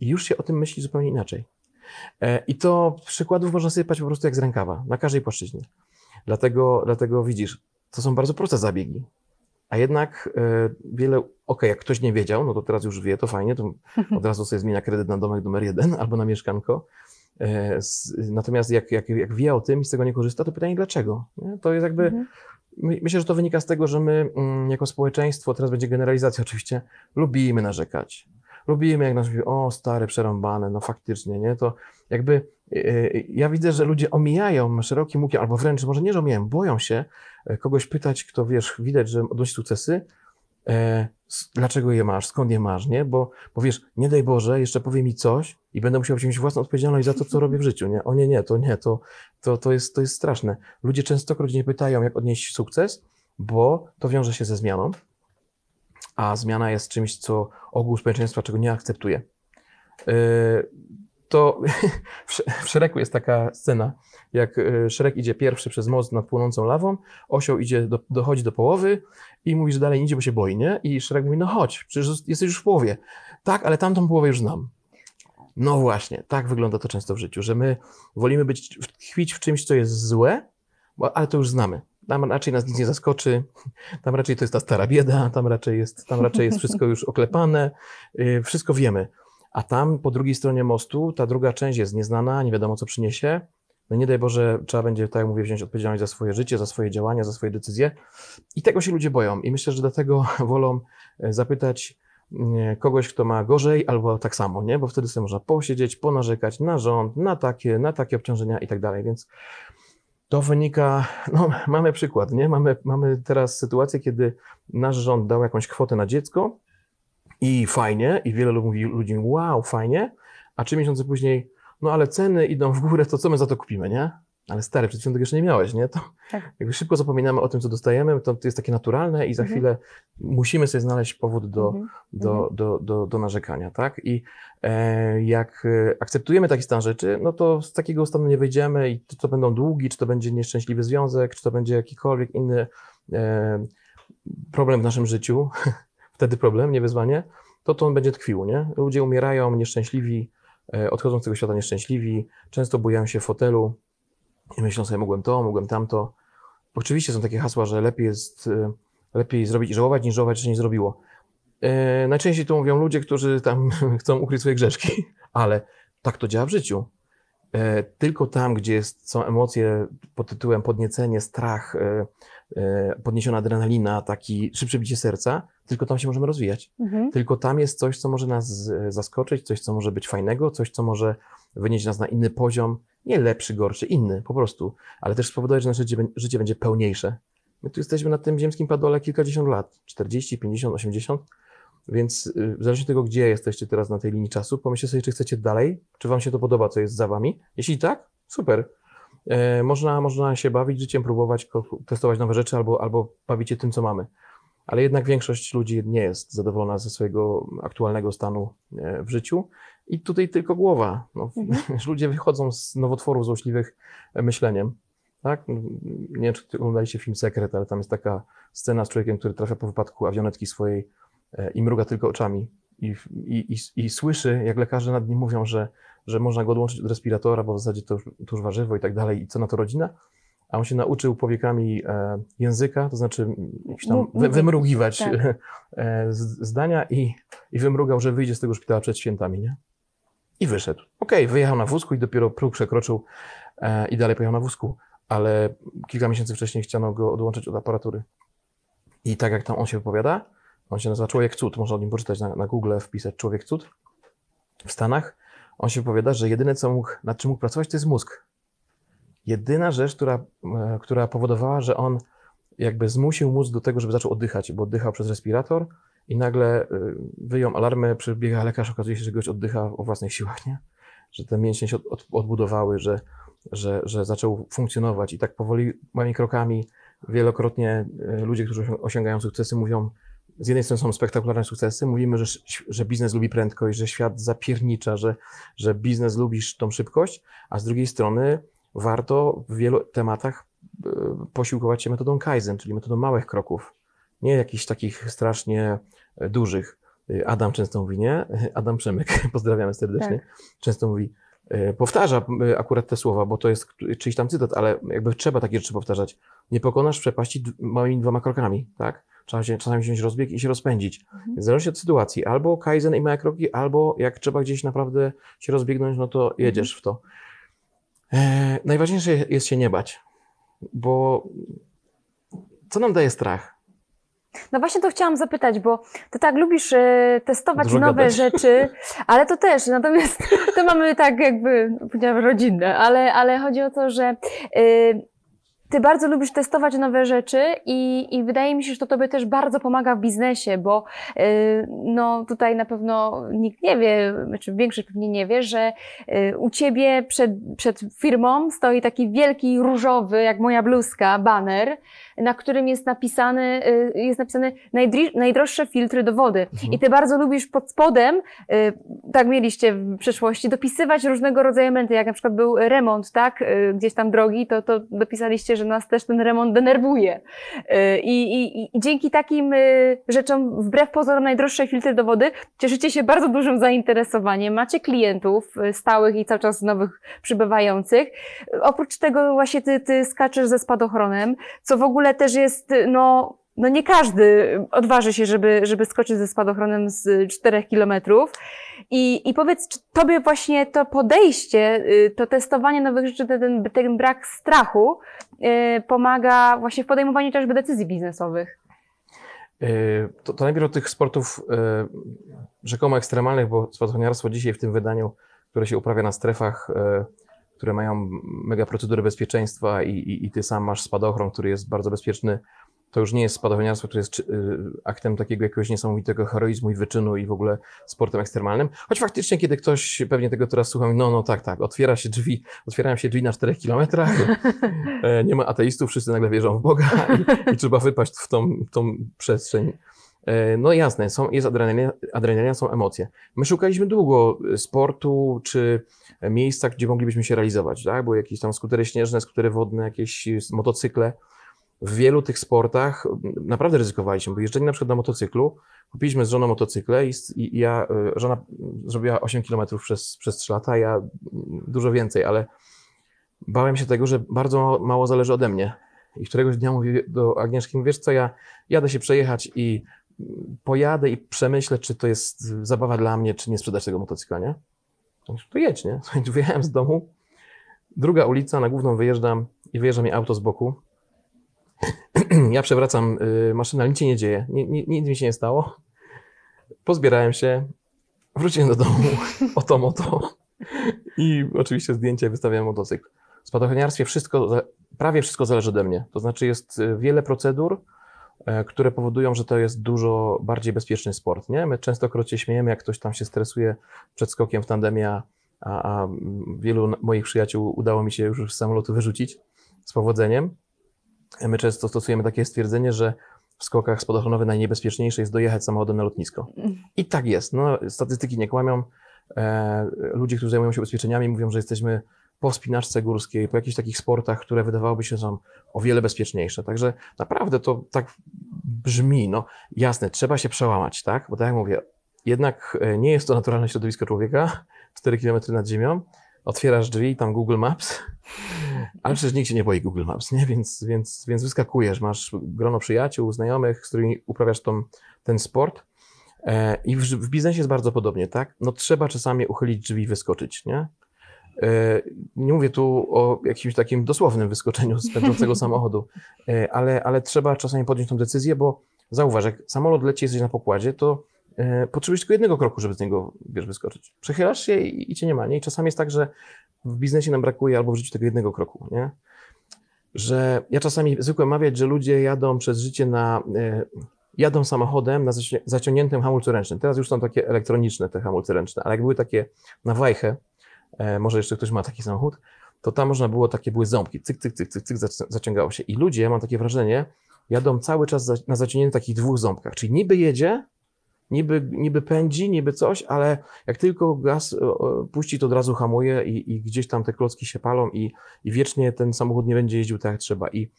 i już się o tym myśli zupełnie inaczej. E, I to przykładów można sypać po prostu jak z rękawa, na każdej płaszczyźnie. Dlatego, dlatego widzisz, to są bardzo proste zabiegi. A jednak e, wiele, okej, jak ktoś nie wiedział, no to teraz już wie, to fajnie, to od razu sobie zmienia kredyt na domek numer jeden albo na mieszkanko. E, Natomiast jak, jak, jak wie o tym i z tego nie korzysta, to pytanie dlaczego? Nie? To jest jakby, Mhm. my, myślę, że to wynika z tego, że my mm, jako społeczeństwo, teraz będzie generalizacja oczywiście, lubimy narzekać. Lubimy, jak nas mówi, o stare, przerąbane, no faktycznie, nie? To jakby e, e, ja widzę, że ludzie omijają szerokim łukiem, albo wręcz może nie, że omijają, boją się kogoś pytać, kto wiesz, widać, że odnosi sukcesy, e, dlaczego je masz, skąd je masz, nie? Bo, bo wiesz, nie daj Boże, jeszcze powie mi coś i będę musiał wziąć własną odpowiedzialność za to, co robię w życiu, nie? O nie, nie, to nie, to, to, to, jest, to jest straszne. Ludzie częstokroć nie pytają, jak odnieść sukces, bo to wiąże się ze zmianą, a zmiana jest czymś, co ogół społeczeństwa czego nie akceptuje. Yy, To w w Szereku jest taka scena, jak yy, Szerek idzie pierwszy przez most nad płonącą lawą, osioł idzie do, dochodzi do połowy i mówi, że dalej nie idzie, bo się boi, nie? I Szerek mówi, no chodź, przecież jesteś już w połowie. Tak, ale tamtą połowę już znam. No właśnie, tak wygląda to często w życiu, że my wolimy być, tkwić w czymś, co jest złe, bo, ale to już znamy. Tam raczej nas nic nie zaskoczy, tam raczej to jest ta stara bieda, tam raczej jest, tam raczej jest wszystko już oklepane, yy, wszystko wiemy. A tam po drugiej stronie mostu ta druga część jest nieznana, nie wiadomo co przyniesie. No nie daj Boże, trzeba będzie, tak jak mówię, wziąć odpowiedzialność za swoje życie, za swoje działania, za swoje decyzje. I tego się ludzie boją. I myślę, że dlatego wolą e, zapytać kogoś, kto ma gorzej, albo tak samo, nie? Bo wtedy sobie można posiedzieć, ponarzekać na rząd, na takie, na takie obciążenia i tak dalej. Więc to wynika, no mamy przykład, nie? Mamy, mamy teraz sytuację, kiedy nasz rząd dał jakąś kwotę na dziecko i fajnie, i wiele ludzi mówi, wow, fajnie, a trzy miesiące później, no ale ceny idą w górę, to co my za to kupimy, nie? Ale stary, przed chwilą tego jeszcze nie miałeś, nie? To Tak. jakby szybko zapominamy o tym, co dostajemy, to, to jest takie naturalne i za Mhm. chwilę musimy sobie znaleźć powód do, Mhm. do, do, do, do narzekania, tak? I e, jak e, akceptujemy taki stan rzeczy, no to z takiego stanu nie wyjdziemy i czy to będą długi, czy to będzie nieszczęśliwy związek, czy to będzie jakikolwiek inny e, problem w naszym życiu, wtedy problem, nie wyzwanie, to to on będzie tkwił, nie? Ludzie umierają nieszczęśliwi, odchodzą z tego świata nieszczęśliwi, często bujają się w fotelu i myślą sobie, mogłem to, mogłem tamto. Oczywiście są takie hasła, że lepiej jest, e, lepiej zrobić i żałować, niż żałować, że nie zrobiło. E, najczęściej to mówią ludzie, którzy tam chcą ukryć swoje grzeszki, ale tak to działa w życiu. E, tylko tam, gdzie jest, są emocje pod tytułem podniecenie, strach, e, e, podniesiona adrenalina, taki szybsze bicie serca, tylko tam się możemy rozwijać. Mhm. Tylko tam jest coś, co może nas zaskoczyć, coś, co może być fajnego, coś, co może wynieść nas na inny poziom, nie lepszy, gorszy, inny, po prostu, ale też spowodować, że nasze życie będzie pełniejsze. My tu jesteśmy na tym ziemskim padole kilkadziesiąt lat, 40, 50, 80, więc y, w zależności od tego, gdzie jesteście teraz na tej linii czasu, pomyślcie sobie, czy chcecie dalej, czy wam się to podoba, co jest za wami. Jeśli tak, super. E, można, można się bawić życiem, próbować testować nowe rzeczy albo, albo bawić się tym, co mamy. Ale jednak większość ludzi nie jest zadowolona ze swojego aktualnego stanu e, w życiu. I tutaj tylko głowa. No, Ludzie wychodzą z nowotworów złośliwych e, myśleniem. Tak? Nie wiem, czy oglądaliście film Sekret, ale tam jest taka scena z człowiekiem, który trafia po wypadku awionetki swojej i mruga tylko oczami. I, i, i, I słyszy, jak lekarze nad nim mówią, że, że można go odłączyć od respiratora, bo w zasadzie to już, to już warzywo i tak dalej. I co na to rodzina? a on się nauczył powiekami e, języka, to znaczy tam wymrugiwać tak. e, zdania i, i wymrugał, że wyjdzie z tego szpitala przed świętami, nie? I wyszedł. Okej, wyjechał na wózku i dopiero próg przekroczył e, i dalej pojechał na wózku, ale kilka miesięcy wcześniej chciano go odłączyć od aparatury. I tak jak tam on się wypowiada, on się nazywa Człowiek Cud, można o nim poczytać na, na Google, wpisać Człowiek Cud w Stanach. On się wypowiada, że jedyne, co mógł, nad czym mógł pracować, to jest mózg. Jedyna rzecz, która, e, która powodowała, że on jakby zmusił mózg do tego, żeby zaczął oddychać, bo oddychał przez respirator i nagle y, wyjął alarmę, przybiega lekarz, okazuje się, że gość oddycha o własnych siłach, nie? Że te mięśnie się od, od, odbudowały, że, że, że zaczął funkcjonować i tak powoli, małymi krokami, wielokrotnie y, ludzie, którzy osią- osiągają sukcesy mówią, z jednej strony są spektakularne sukcesy, mówimy, że, że biznes lubi prędkość, że świat zapiernicza, że, że biznes lubi tą szybkość, a z drugiej strony warto w wielu tematach y, posiłkować się metodą Kaizen, czyli metodą małych kroków, nie jakichś takich strasznie e, dużych. Y, Adam często mówi, nie? Adam Przemek, pozdrawiamy serdecznie, często mówi, e, powtarza y, akurat te słowa, bo to jest czyjś tam cytat, ale jakby trzeba takie rzeczy powtarzać. Nie pokonasz przepaści małymi dwoma krokami, tak? Trzeba się, czasami wziąć rozbieg i się rozpędzić. Mhm. W zależności od sytuacji, albo Kaizen i małe kroki, albo jak trzeba gdzieś naprawdę się rozbiegnąć, no to jedziesz w to. E, najważniejsze jest się nie bać, bo co nam daje strach? No właśnie to chciałam zapytać, bo ty tak lubisz e, testować Dużo nowe gadać. rzeczy, ale to też, natomiast to mamy tak jakby, powiedziałam rodzinne, ale, ale chodzi o to, że e, ty bardzo lubisz testować nowe rzeczy i, i wydaje mi się, że to tobie też bardzo pomaga w biznesie, bo e, no tutaj na pewno nikt nie wie, znaczy większość pewnie nie wie, że e, u ciebie przed, przed firmą stoi taki wielki różowy, jak moja bluzka, baner, na którym jest napisany, y, jest napisane najdroższe filtry do wody. I ty bardzo lubisz pod spodem, y, tak mieliście w przeszłości, dopisywać różnego rodzaju elementy, jak na przykład był remont, tak, y, gdzieś tam drogi, to, to dopisaliście, że nas też ten remont denerwuje. I, i, i dzięki takim rzeczom, wbrew pozorom najdroższe filtry do wody, cieszycie się bardzo dużym zainteresowaniem, macie klientów stałych i cały czas nowych przybywających. Oprócz tego właśnie ty, ty skaczesz ze spadochronem, co w ogóle też jest, no, no nie każdy odważy się, żeby, żeby skoczyć ze spadochronem z 4 kilometrów. I, I powiedz, czy tobie właśnie to podejście, y, to testowanie nowych rzeczy, ten, ten, brak strachu y, pomaga właśnie w podejmowaniu chociażby decyzji biznesowych? E, To, to najpierw tych sportów rzekomo ekstremalnych, bo spadochroniarstwo dzisiaj w tym wydaniu, które się uprawia na strefach, które mają mega procedury bezpieczeństwa i, i, i ty sam masz spadochron, który jest bardzo bezpieczny, to już nie jest spadochroniarstwo, które jest y, aktem takiego jakiegoś niesamowitego heroizmu i wyczynu i w ogóle sportem ekstremalnym. Choć faktycznie, kiedy ktoś pewnie tego teraz słucha, no, no tak, tak, otwiera się drzwi, otwierają się drzwi na 4 kilometrach, e, nie ma ateistów, wszyscy nagle wierzą w Boga i, i trzeba wypaść w tą, w tą przestrzeń. E, No jasne, są, jest adrenalina, adrenalina, są emocje. My szukaliśmy długo e, sportu czy e, miejsca, gdzie moglibyśmy się realizować, tak? Były jakieś tam skutery śnieżne, skutery wodne, jakieś motocykle. W wielu tych sportach naprawdę ryzykowaliśmy, bo jeżeli na przykład na motocyklu, kupiliśmy z żoną motocykle i, i ja, żona zrobiła 8 km przez, przez 3 lata, ja dużo więcej, ale bałem się tego, że bardzo mało zależy ode mnie. I któregoś dnia mówię do Agnieszki, wiesz co, ja jadę się przejechać i pojadę i przemyślę, czy to jest zabawa dla mnie, czy nie sprzedać tego motocykla, nie? To jedź, nie? Słuchajcie, wyjechałem z domu, druga ulica, na główną wyjeżdżam i wyjeżdża mi auto z boku. Ja przewracam y, maszynę, nic się nie dzieje, ni, ni, nic mi się nie stało. Pozbierałem się, wróciłem do domu, oto moto i oczywiście zdjęcie wystawiałem motocykl. W spadochroniarstwie wszystko, prawie wszystko zależy ode mnie. To znaczy jest y, wiele procedur, które powodują, że to jest dużo bardziej bezpieczny sport. Nie? My częstokroć się śmiejemy, jak ktoś tam się stresuje przed skokiem w tandemie, a, a, wielu moich przyjaciół udało mi się już z samolotu wyrzucić z powodzeniem. E, My często stosujemy takie stwierdzenie, że w skokach spadochronowych najniebezpieczniejsze jest dojechać samochodem na lotnisko. I tak jest. No, statystyki nie kłamią. E, ludzie, którzy zajmują się ubezpieczeniami, mówią, że jesteśmy po wspinaczce górskiej, po jakichś takich sportach, które wydawałoby się są o wiele bezpieczniejsze. Także naprawdę to tak brzmi. No jasne, trzeba się przełamać, tak? Bo tak jak mówię, jednak e, nie jest to naturalne środowisko człowieka, 4 km nad ziemią. Otwierasz drzwi, tam Google Maps Ale przecież nikt się nie boi Google Maps, nie? Więc, więc, więc wyskakujesz, masz grono przyjaciół, znajomych, z którymi uprawiasz tą, ten sport. E, I w, w biznesie jest bardzo podobnie, tak? No trzeba czasami uchylić drzwi i wyskoczyć, nie? E, Nie mówię tu o jakimś takim dosłownym wyskoczeniu z pędzącego samochodu, e, ale, ale trzeba czasami podjąć tą decyzję, bo zauważ, jak samolot leci, jesteś na pokładzie, to e, potrzebujesz tylko jednego kroku, żeby z niego wiesz, wyskoczyć. Przechylasz się i, i cię nie ma. Nie? I czasami jest tak, że w biznesie nam brakuje albo w życiu tego jednego kroku. Nie? Że ja czasami zwykłem mawiać, że ludzie jadą przez życie na. Jadą samochodem na zaci- zaciągniętym hamulcu ręcznym. Teraz już są takie elektroniczne te hamulce ręczne, ale jak były takie na wajchę, może jeszcze ktoś ma taki samochód, to tam można było, takie były ząbki, cyk, cyk, cyk, cyk, cyk, zac- zaciągało się. I ludzie, mam takie wrażenie, jadą cały czas za, na zaciągniętych takich dwóch ząbkach, czyli niby jedzie, niby, niby pędzi, niby coś, ale jak tylko gaz puści, to od razu hamuje i, i gdzieś tam te klocki się palą i, i wiecznie ten samochód nie będzie jeździł tak jak trzeba. I,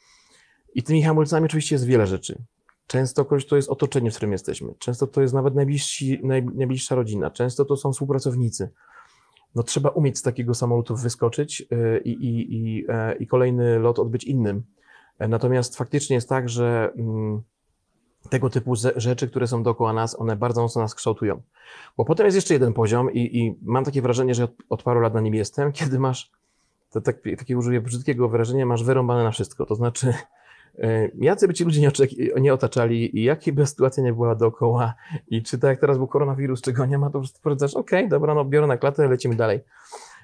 I tymi hamulcami oczywiście jest wiele rzeczy. Często kogoś to jest otoczenie, w którym jesteśmy. Często to jest nawet najbliżsi, naj, najbliższa rodzina. Często to są współpracownicy. No trzeba umieć z takiego samolotu wyskoczyć y, i, i, i, e, i kolejny lot odbyć innym. E, Natomiast faktycznie jest tak, że mm, tego typu ze- rzeczy, które są dookoła nas, one bardzo mocno nas kształtują. Bo potem jest jeszcze jeden poziom i, i mam takie wrażenie, że od, od paru lat na nim jestem, kiedy masz, to tak, takie użyję brzydkiego wyrażenia, masz wyrąbane na wszystko. To znaczy, jacy by ci ludzie nie, nie otaczali i jaki by sytuacja nie była dookoła i czy tak jak teraz był koronawirus, czego nie ma, to po prostu powiedz, okej, dobra, no biorę na klatę, lecimy dalej.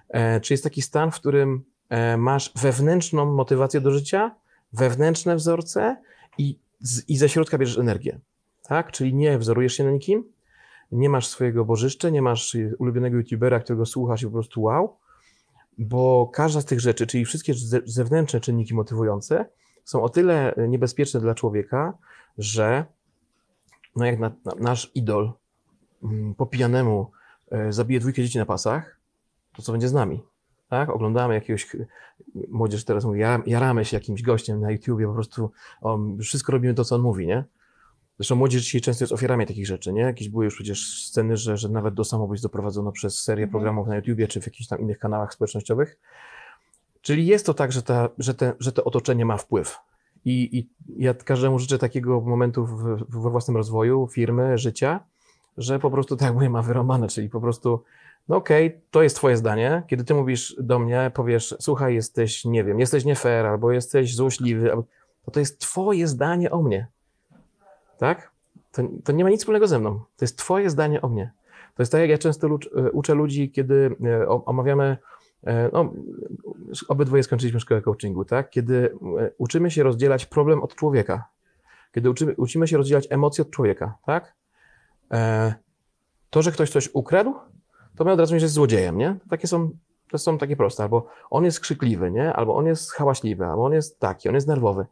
E, Czy jest taki stan, w którym e, masz wewnętrzną motywację do życia, wewnętrzne wzorce i, z, i ze środka bierzesz energię, tak? Czyli nie wzorujesz się na nikim, nie masz swojego bożyszcze, nie masz ulubionego youtubera, którego słuchasz i po prostu wow, bo każda z tych rzeczy, czyli wszystkie ze- zewnętrzne czynniki motywujące są o tyle niebezpieczne dla człowieka, że no jak na, na, nasz idol mm, po pijanemu e, zabije dwójkę dzieci na pasach, to co będzie z nami? Tak? Oglądamy jakiegoś, ch- młodzież teraz mówi, jara- jaramy się jakimś gościem na YouTubie, po prostu o, wszystko robimy to, co on mówi, nie? Zresztą młodzież dzisiaj często jest ofiarami takich rzeczy, nie? Jakieś były już przecież sceny, że, że nawet do samobójstw doprowadzono przez serię Mhm. programów na YouTubie czy w jakichś tam innych kanałach społecznościowych. Czyli jest to tak, że, ta, że, te, że to otoczenie ma wpływ. I, I ja każdemu życzę takiego momentu w, we własnym rozwoju firmy, życia, że po prostu tak jak mówię, ma wyrąbane, czyli po prostu, no okej, to jest twoje zdanie. Kiedy ty mówisz do mnie, powiesz, słuchaj, jesteś, nie wiem, jesteś nie fair, albo jesteś złośliwy, albo, to to jest twoje zdanie o mnie. Tak? To, to nie ma nic wspólnego ze mną. To jest twoje zdanie o mnie. To jest tak, jak ja często e, uczę ludzi, kiedy e, omawiamy, no, obydwoje skończyliśmy szkołę coachingu, tak? Kiedy e, uczymy się rozdzielać problem od człowieka. Kiedy uczymy, uczymy się rozdzielać emocje od człowieka, tak? E, to, że ktoś coś ukradł, to my od razu myślimy, że jest złodziejem, nie? Takie są, to są takie proste. Albo on jest krzykliwy, nie? Albo on jest hałaśliwy, albo on jest taki, on jest nerwowy.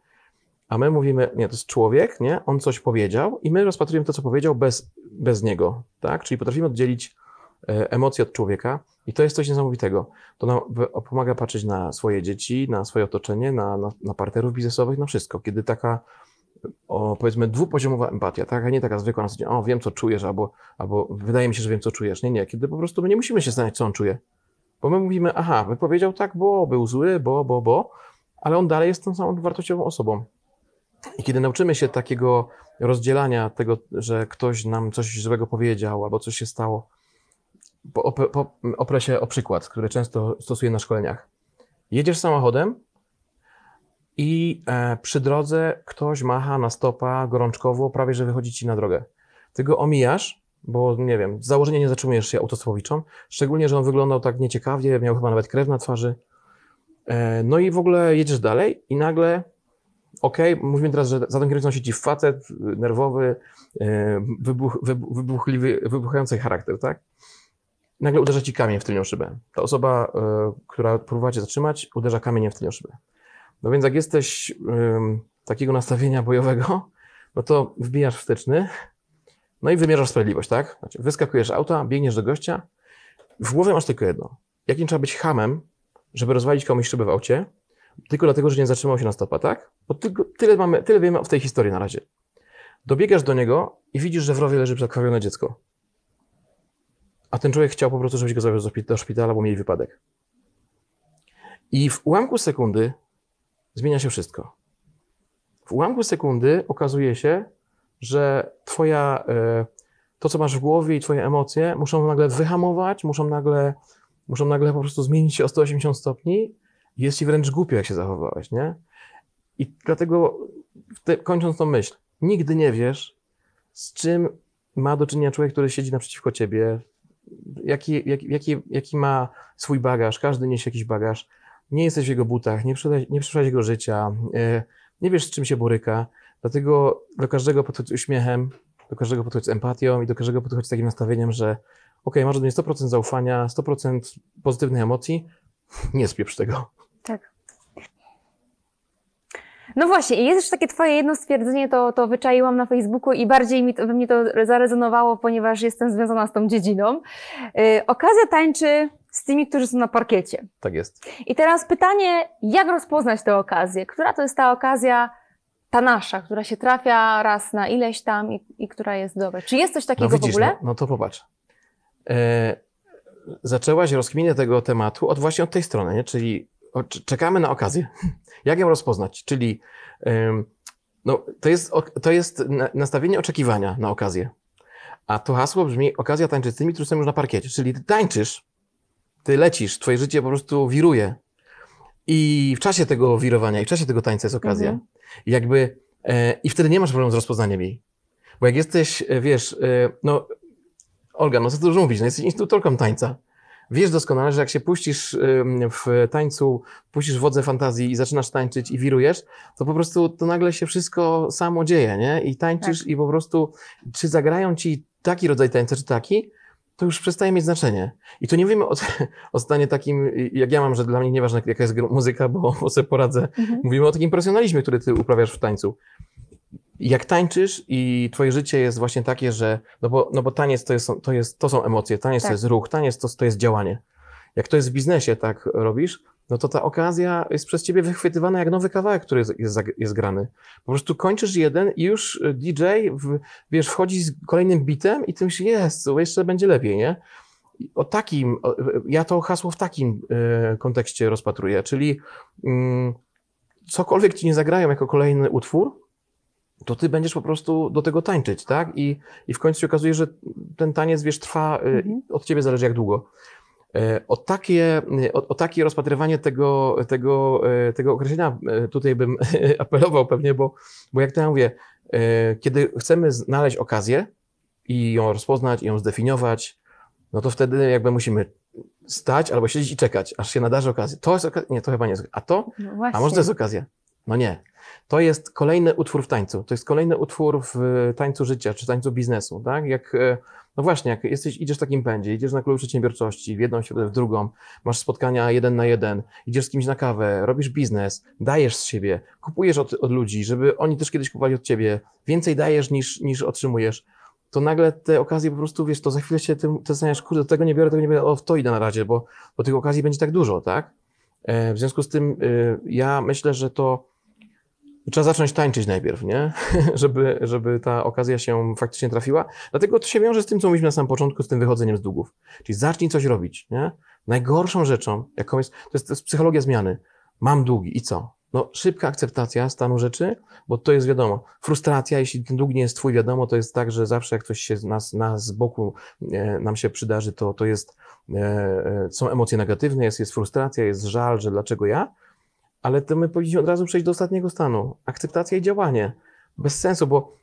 A my mówimy, nie, to jest człowiek, nie? On coś powiedział i my rozpatrujemy to, co powiedział bez, bez niego, tak? Czyli potrafimy oddzielić e, emocje od człowieka i to jest coś niesamowitego. To nam pomaga patrzeć na swoje dzieci, na swoje otoczenie, na, na, na partnerów biznesowych, na wszystko. Kiedy taka, o, powiedzmy, dwupoziomowa empatia, tak? Nie taka zwykła na dzień, o, wiem, co czujesz, albo, albo wydaje mi się, że wiem, co czujesz. Nie, nie, kiedy po prostu my nie musimy się zastanawiać, co on czuje. Bo my mówimy, aha, wypowiedział tak, bo był zły, bo, bo, bo, ale on dalej jest tą samą wartościową osobą. I kiedy nauczymy się takiego rozdzielania tego, że ktoś nam coś złego powiedział albo coś się stało, po, po, oprę się o przykład, który często stosuję na szkoleniach. Jedziesz samochodem i e, przy drodze ktoś macha na stopa gorączkowo, prawie że wychodzi ci na drogę. Ty go omijasz, bo nie wiem, z założenia nie zatrzymujesz się autostopowiczą, szczególnie, że on wyglądał tak nieciekawie, miał chyba nawet krew na twarzy. E, no i w ogóle jedziesz dalej i nagle okej, mówimy teraz, że za tą kierownicą siedzi facet nerwowy, y, wybuch, wybuch, wybuchliwy, wybuchający charakter, tak? Nagle uderza ci kamień w tylnią szybę. Ta osoba, y, która próbuje cię zatrzymać, uderza kamieniem w tylnią szybę. No więc jak jesteś ym, takiego nastawienia bojowego, no to wbijasz wsteczny, no i wymierzasz sprawiedliwość, tak? Znaczy, wyskakujesz z auta, biegniesz do gościa, w głowie masz tylko jedno. Jakim trzeba być hamem, żeby rozwalić komuś szybę w aucie, tylko dlatego, że nie zatrzymał się na stopa, tak? Bo tylko, tyle, mamy, tyle wiemy w tej historii na razie. Dobiegasz do niego i widzisz, że w rowie leży zakrwawione dziecko. A ten człowiek chciał po prostu, żebyś go zawiózł do szpi- do szpitala, bo mieli wypadek. I w ułamku sekundy zmienia się wszystko. W ułamku sekundy okazuje się, że twoja, e, to co masz w głowie i twoje emocje muszą nagle wyhamować, muszą nagle, muszą nagle po prostu zmienić się o 180 stopni. Jest ci wręcz głupio, jak się zachowałeś, nie? I dlatego, te, kończąc tą myśl, nigdy nie wiesz, z czym ma do czynienia człowiek, który siedzi naprzeciwko ciebie, jaki, jaki, jaki, jaki ma swój bagaż, każdy niesie jakiś bagaż. Nie jesteś w jego butach, nie przeżyłeś, nie przeżyłeś jego życia, e, nie wiesz, z czym się boryka. Dlatego do każdego podchodź z uśmiechem, do każdego podchodź z empatią i do każdego podchodź z takim nastawieniem, że ok, masz do mnie 100% zaufania, 100% pozytywnych emocji, nie spieprz tego. No właśnie, i jest już takie twoje jedno stwierdzenie, to, to wyczaiłam na Facebooku i bardziej mi to, we mnie to zarezonowało, ponieważ jestem związana z tą dziedziną. Yy, okazja tańczy z tymi, którzy są na parkiecie. Tak jest. I teraz pytanie, jak rozpoznać tę okazję? Która to jest ta okazja, ta nasza, która się trafia raz na ileś tam i, i która jest dobra? Czy jest coś takiego no widzisz, w ogóle? No, no to popatrz. E, zaczęłaś rozkminę tego tematu od właśnie od tej strony, nie? czyli czekamy na okazję. Jak ją rozpoznać? Czyli no, to, jest, to jest nastawienie oczekiwania na okazję. A to hasło brzmi okazja tańczyć z tymi, którzy są już na parkiecie. Czyli ty tańczysz, ty lecisz, twoje życie po prostu wiruje. I w czasie tego wirowania, i w czasie tego tańca jest okazja. Mhm. I jakby, e, i wtedy nie masz problemu z rozpoznaniem jej. Bo jak jesteś, e, wiesz, e, no, Olga, no co tu dużo mówić, no jesteś instruktorką tańca. Wiesz doskonale, że jak się puścisz w tańcu, puścisz wodze fantazji i zaczynasz tańczyć i wirujesz, to po prostu to nagle się wszystko samo dzieje, nie? I tańczysz i po prostu, czy zagrają ci taki rodzaj tańca, czy taki, to już przestaje mieć znaczenie. I to nie mówimy o, o stanie takim, jak ja mam, że dla mnie nieważne jaka jest muzyka, bo, bo sobie poradzę. Mhm. Mówimy o takim profesjonalizmie, który ty uprawiasz w tańcu. Jak tańczysz i twoje życie jest właśnie takie, że, no bo, no bo taniec to, jest, to, jest, to są emocje, taniec Tak. to jest ruch, taniec to, to jest działanie. Jak to jest w biznesie, tak robisz, no to ta okazja jest przez ciebie wychwytywana jak nowy kawałek, który jest, jest, jest grany. Po prostu kończysz jeden i już DJ, w, wiesz, wchodzi z kolejnym bitem i ty myślisz, jest, jeszcze będzie lepiej, nie? O takim, o, ja to hasło w takim e, kontekście rozpatruję, czyli mm, cokolwiek ci nie zagrają jako kolejny utwór, to ty będziesz po prostu do tego tańczyć, tak? I, i w końcu się okazuje, że ten taniec, wiesz, trwa, e, Mhm. od ciebie zależy jak długo. E, O takie, o, o takie rozpatrywanie tego, tego, e, tego określenia e, tutaj bym apelował pewnie, bo, bo jak to ja mówię, kiedy chcemy znaleźć okazję i ją rozpoznać, i ją zdefiniować, no to wtedy jakby musimy stać albo siedzieć i czekać, aż się nadarzy okazja. To jest okazja? Nie, to chyba nie jest. A to? No. A może to jest okazja? No nie. To jest kolejny utwór w tańcu. To jest kolejny utwór w e, tańcu życia czy tańcu biznesu, tak? Jak, e, no właśnie, jak jesteś, idziesz w takim pędzie, idziesz na klub przedsiębiorczości, w jedną środę, w drugą, masz spotkania jeden na jeden, idziesz z kimś na kawę, robisz biznes, dajesz z siebie, kupujesz od, od ludzi, żeby oni też kiedyś kupowali od ciebie, więcej dajesz niż, niż otrzymujesz, to nagle te okazje po prostu, wiesz, to za chwilę się tym, ty zastanawiasz, kurde, tego nie biorę, tego nie biorę, o, w to idę na razie, bo, bo tych okazji będzie tak dużo, tak? E, W związku z tym y, ja myślę, że to trzeba zacząć tańczyć najpierw, nie? żeby, żeby ta okazja się faktycznie trafiła. Dlatego to się wiąże z tym, co mówiliśmy na samym początku, z tym wychodzeniem z długów. Czyli zacznij coś robić, nie? Najgorszą rzeczą, jaką jest, to jest, to jest psychologia zmiany. Mam długi i co? No, szybka akceptacja stanu rzeczy, bo to jest wiadomo. Frustracja, jeśli ten dług nie jest twój, wiadomo, to jest tak, że zawsze jak coś się nas, nas z boku e, nam się przydarzy, to, to jest, e, e, są emocje negatywne, jest, jest frustracja, jest żal, że dlaczego ja, ale to my powinniśmy od razu przejść do ostatniego stanu. Akceptacja i działanie. Bez sensu, bo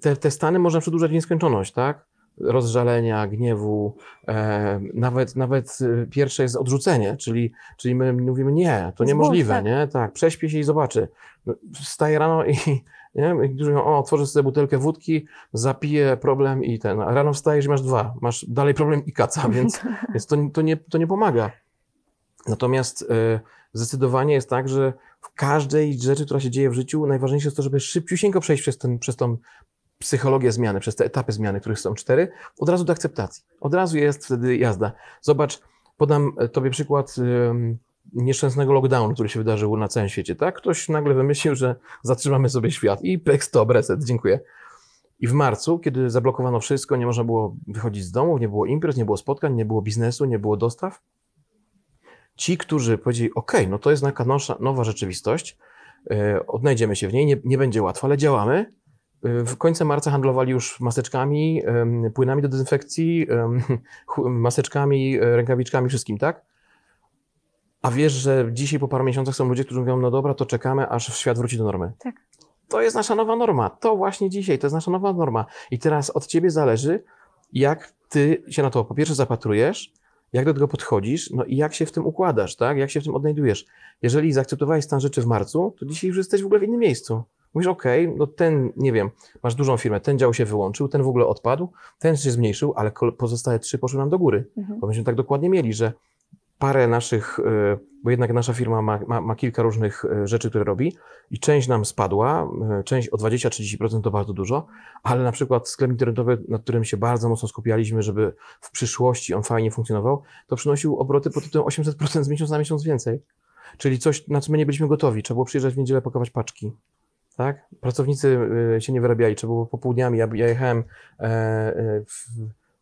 te, te stany można przedłużać w nieskończoność, tak? Rozżalenia, gniewu, e, nawet, nawet e, pierwsze jest odrzucenie, czyli, czyli my mówimy nie, to Zbóż, niemożliwe, tak. nie? Tak, prześpię się i zobaczy. No, Wstaję rano i nie? Niektórzy mówią, o, otworzę sobie butelkę wódki, zapiję problem i ten, a rano wstajesz i masz dwa, masz dalej problem i kaca, więc, więc to, to, nie, to nie pomaga. Natomiast e, zdecydowanie jest tak, że w każdej rzeczy, która się dzieje w życiu, najważniejsze jest to, żeby szybciusieńko przejść przez, ten, przez tą psychologię zmiany, przez te etapy zmiany, których są cztery, od razu do akceptacji. Od razu jest wtedy jazda. Zobacz, podam e, Tobie przykład em, nieszczęsnego lockdownu, który się wydarzył na całym świecie, tak? Ktoś nagle wymyślił, że zatrzymamy sobie świat i pek stop, reset, dziękuję. I w marcu, kiedy zablokowano wszystko, nie można było wychodzić z domu, nie było imprez, nie było spotkań, nie było biznesu, nie było dostaw, ci, którzy powiedzieli, OK, no to jest taka nasza nowa rzeczywistość, e, odnajdziemy się w niej, nie, nie będzie łatwo, ale działamy. E, W końcu marca handlowali już maseczkami, em, płynami do dezynfekcji, maseczkami, e, rękawiczkami, wszystkim, tak? A wiesz, że dzisiaj po paru miesiącach są ludzie, którzy mówią, no dobra, to czekamy, aż świat wróci do normy. Tak. To jest nasza nowa norma. To właśnie dzisiaj, to jest nasza nowa norma. I teraz od ciebie zależy, jak ty się na to po pierwsze zapatrujesz, jak do tego podchodzisz, no i jak się w tym układasz, tak? Jak się w tym odnajdujesz. Jeżeli zaakceptowałeś stan rzeczy w marcu, to dzisiaj już jesteś w ogóle w innym miejscu. Mówisz, okej, no ten, nie wiem, masz dużą firmę, ten dział się wyłączył, ten w ogóle odpadł, ten się zmniejszył, ale pozostałe trzy poszły nam do góry. Mhm. Bo myśmy tak dokładnie mieli, że parę naszych, y, bo jednak nasza firma ma, ma, ma kilka różnych y, rzeczy, które robi i część nam spadła, y, część o 20-30% to bardzo dużo, ale na przykład sklep internetowy, nad którym się bardzo mocno skupialiśmy, żeby w przyszłości on fajnie funkcjonował, to przynosił obroty pod tytułem 800% z miesiąc na miesiąc więcej. Czyli coś, na co my nie byliśmy gotowi. Trzeba było przyjeżdżać w niedzielę, pakować paczki. Tak? Pracownicy się nie wyrabiali, trzeba było popołudniami. Ja, ja jechałem e, e, w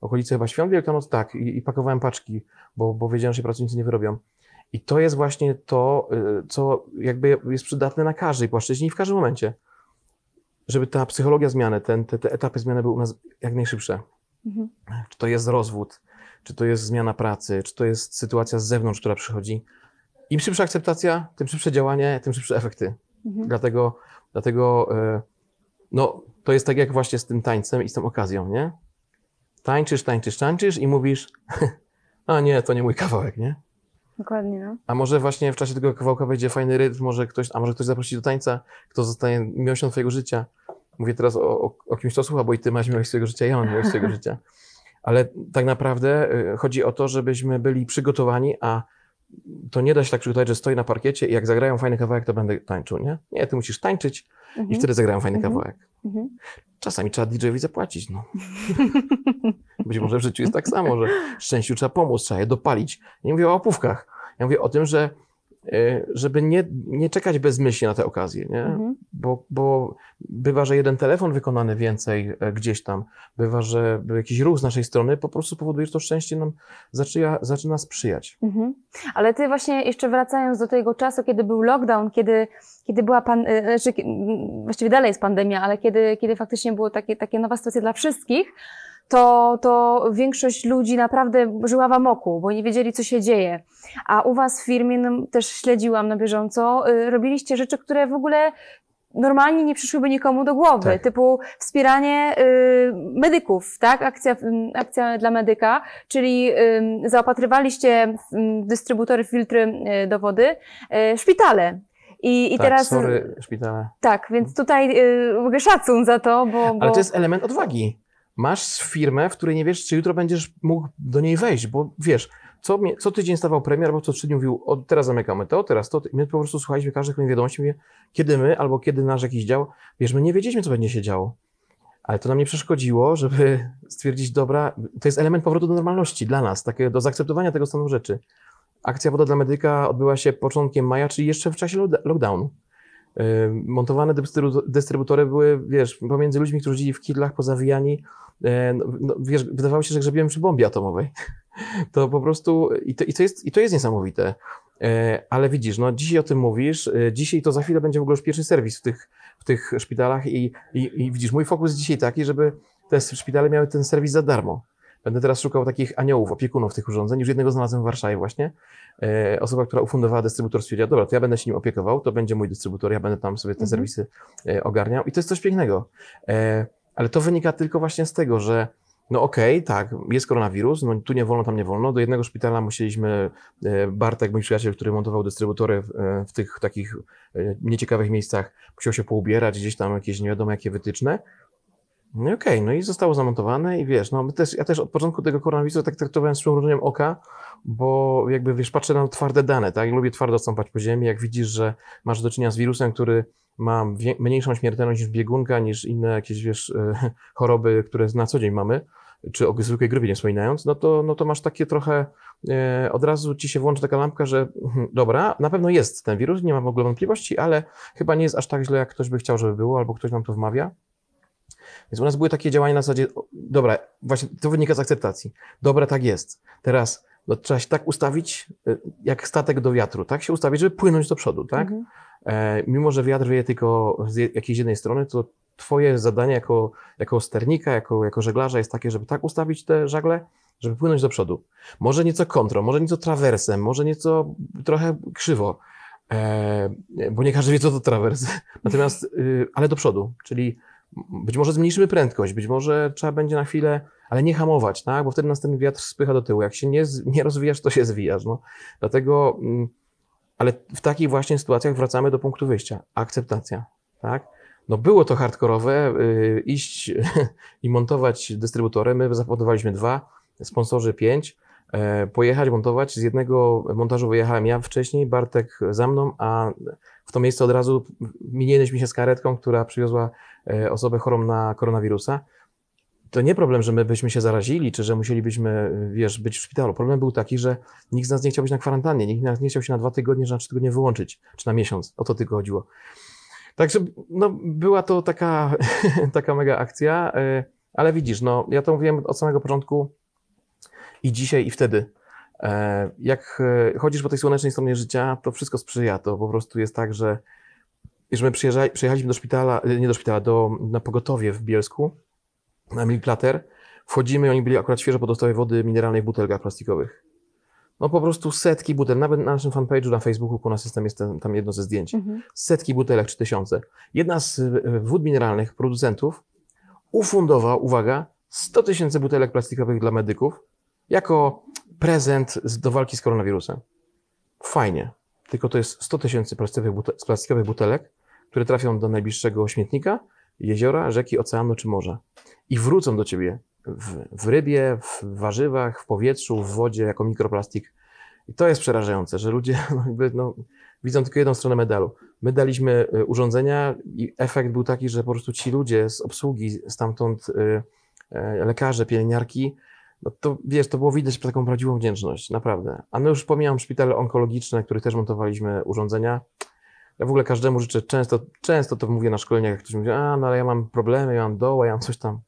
okolicy chyba świąt Wielkanoc, tak, i, i pakowałem paczki, bo, bo wiedziałem, że się pracownicy nie wyrobią. I to jest właśnie to, y, co jakby jest przydatne na każdej płaszczyźnie i w każdym momencie. Żeby ta psychologia zmiany, ten, te, te etapy zmiany były u nas jak najszybsze. Mhm. Czy to jest rozwód, czy to jest zmiana pracy, czy to jest sytuacja z zewnątrz, która przychodzi. Im szybsza akceptacja, tym szybsze działanie, tym szybsze efekty. Mhm. Dlatego, dlatego e, no, to jest tak jak właśnie z tym tańcem i z tą okazją, nie? Tańczysz, tańczysz, tańczysz i mówisz, a nie, to nie mój kawałek, nie? Dokładnie, no. A może właśnie w czasie tego kawałka wejdzie fajny rytm, może ktoś, a może ktoś zaprosi do tańca, kto zostanie miłością twojego życia. Mówię teraz o, o, o kimś, kto słucha, bo i ty masz miłość swojego życia, ja mam miłość swojego życia. Ale tak naprawdę y, chodzi o to, żebyśmy byli przygotowani, a to nie da się tak przygotować, że stoi na parkiecie i jak zagrają fajny kawałek, to będę tańczył, nie? Nie, ty musisz tańczyć i Mhm. wtedy zagrają fajny Mhm. kawałek. Mhm. Czasami trzeba DJ-owi zapłacić, no. Być może w życiu jest tak samo, że szczęściu trzeba pomóc, trzeba je dopalić. Nie mówię o łapówkach. Ja mówię o tym, że żeby nie, nie czekać bezmyślnie na te okazje, nie? Mhm. Bo, bo bywa, że jeden telefon wykonany więcej e, gdzieś tam, bywa, że jakiś ruch z naszej strony po prostu powoduje, że to szczęście nam zaczyna, zaczyna sprzyjać. Mhm. Ale ty właśnie jeszcze wracając do tego czasu, kiedy był lockdown, kiedy, kiedy była pan, znaczy, właściwie dalej jest pandemia, ale kiedy, kiedy faktycznie było takie, takie nowa sytuacja dla wszystkich, to, to większość ludzi naprawdę żyła w amoku, bo nie wiedzieli, co się dzieje. A u was w firmie, no, też śledziłam na bieżąco, y, robiliście rzeczy, które w ogóle normalnie nie przyszłyby nikomu do głowy, Tak. typu wspieranie y, medyków, tak? Akcja, y, akcja dla medyka, czyli y, zaopatrywaliście w y, dystrybutory filtry y, do wody y, szpitale. I, i tak, teraz sorry, szpitale. tak, więc tutaj y, mogę szacun za to, bo, bo Ale to jest element odwagi. Masz firmę, w której nie wiesz, czy jutro będziesz mógł do niej wejść, bo wiesz, co, mnie, co tydzień stawał premier, albo co trzy dni mówił, o, teraz zamykamy to, teraz to. My po prostu słuchaliśmy kolejnej wiadomości, mówię, kiedy my, albo kiedy nasz jakiś dział, wiesz, my nie wiedzieliśmy, co będzie się działo. Ale to nam nie przeszkodziło, żeby stwierdzić, dobra, to jest element powrotu do normalności dla nas, takie, do zaakceptowania tego stanu rzeczy. Akcja Woda dla Medyka odbyła się początkiem maja, czyli jeszcze w czasie lockdownu. Montowane dystrybu- dystrybutory były, wiesz, pomiędzy ludźmi, którzy żyli w kidlach, pozawijani. Yy, No, no, wiesz, wydawało się, że grzebiemy przy bombie atomowej. To po prostu, i to, i to, jest, i to jest niesamowite. Yy, Ale widzisz, no dzisiaj o tym mówisz, yy, dzisiaj to za chwilę będzie w ogóle już pierwszy serwis w tych, w tych szpitalach i, i, i widzisz, mój fokus jest dzisiaj taki, żeby te szpitale miały ten serwis za darmo. Będę teraz szukał takich aniołów, opiekunów tych urządzeń. Już jednego znalazłem w Warszawie właśnie. E, osoba, która ufundowała dystrybutor stwierdziła, dobra, to ja będę się nim opiekował, to będzie mój dystrybutor, ja będę tam sobie te Mhm. serwisy e, ogarniał i to jest coś pięknego. E, ale to wynika tylko właśnie z tego, że no okej, tak, jest koronawirus, no tu nie wolno, tam nie wolno. Do jednego szpitala musieliśmy, e, Bartek, mój przyjaciel, który montował dystrybutory w, e, w tych takich e, nieciekawych miejscach, musiał się poubierać, gdzieś tam jakieś nie wiadomo jakie wytyczne. No okej, no i zostało zamontowane i wiesz, no my też, ja też od początku tego koronawirusa tak traktowałem z przymrużeniem oka, bo jakby wiesz, patrzę na twarde dane, tak, lubię twardo stąpać po ziemi, jak widzisz, że masz do czynienia z wirusem, który ma mniejszą śmiertelność niż biegunka, niż inne jakieś, wiesz, e, choroby, które na co dzień mamy, czy o zwykłej grypie nie wspominając, no to, no to masz takie trochę, e, od razu ci się włączy taka lampka, że dobra, na pewno jest ten wirus, nie mam w ogóle wątpliwości, ale chyba nie jest aż tak źle, jak ktoś by chciał, żeby było, albo ktoś nam to wmawia. Więc u nas były takie działania na zasadzie, dobra, właśnie to wynika z akceptacji. Dobra, tak jest. Teraz no, trzeba się tak ustawić, y, jak statek do wiatru, tak się ustawić, żeby płynąć do przodu, tak? Mhm. E, mimo, że wiatr wieje tylko z jakiejś jednej strony, to twoje zadanie jako, jako sternika, jako, jako żeglarza jest takie, żeby tak ustawić te żagle, żeby płynąć do przodu. Może nieco kontrą, może nieco trawersem, może nieco trochę krzywo, e, bo nie każdy wie, co to trawers. Natomiast, y, ale do przodu, czyli być może zmniejszymy prędkość, być może trzeba będzie na chwilę, ale nie hamować, tak? bo wtedy następny wiatr spycha do tyłu. Jak się nie, nie rozwijasz, to się zwijasz. No. Dlatego, mm, ale w takich właśnie sytuacjach wracamy do punktu wyjścia. Akceptacja, tak? No było to hardkorowe, y, iść i montować dystrybutory. My zapodawaliśmy dwa, sponsorzy pięć. E, pojechać, montować. Z jednego montażu wyjechałem ja wcześniej, Bartek za mną, a w to miejsce od razu minęliśmy się z karetką, która przywiozła e, osobę chorą na koronawirusa. To nie problem, że my byśmy się zarazili, czy że musielibyśmy, wiesz, być w szpitalu. Problem był taki, że nikt z nas nie chciał być na kwarantannie, nikt z nas nie chciał się na dwa tygodnie, czy na trzy tygodnie wyłączyć, czy na miesiąc. O to tylko chodziło. Także no, była to taka, taka mega akcja, e, ale widzisz, no, ja to mówiłem od samego początku i dzisiaj, i wtedy. E, Jak e, chodzisz po tej słonecznej stronie życia, to wszystko sprzyja. To po prostu jest tak, że, że my przyjechaliśmy do szpitala, e, nie do szpitala, do, na pogotowie w Bielsku, na Milplater. Wchodzimy, oni byli akurat świeżo po dostawie wody mineralnej w butelkach plastikowych. No po prostu setki butelek, nawet na naszym fanpage'u na Facebooku u nas jest tam, jest tam- tam jedno ze zdjęć Mhm. setki butelek czy tysiące. Jedna z wód mineralnych producentów ufundował, uwaga, 100 tysięcy butelek plastikowych dla medyków jako prezent do walki z koronawirusem. Fajnie. Tylko to jest 100 tysięcy plastikowych butelek, które trafią do najbliższego śmietnika, jeziora, rzeki, oceanu czy morza. I wrócą do ciebie w, w rybie, w warzywach, w powietrzu, w wodzie jako mikroplastik. I to jest przerażające, że ludzie no, jakby, no, widzą tylko jedną stronę medalu. My daliśmy y, urządzenia i efekt był taki, że po prostu ci ludzie z obsługi, stamtąd y, y, lekarze, pielęgniarki, no to wiesz, to było widać taką prawdziwą wdzięczność, naprawdę. A no już pomijam szpitale onkologiczne, których też montowaliśmy urządzenia. Ja w ogóle każdemu życzę, często, często to mówię na szkoleniach, jak ktoś mówi, a no ale ja mam problemy, ja mam doła, ja mam coś tam.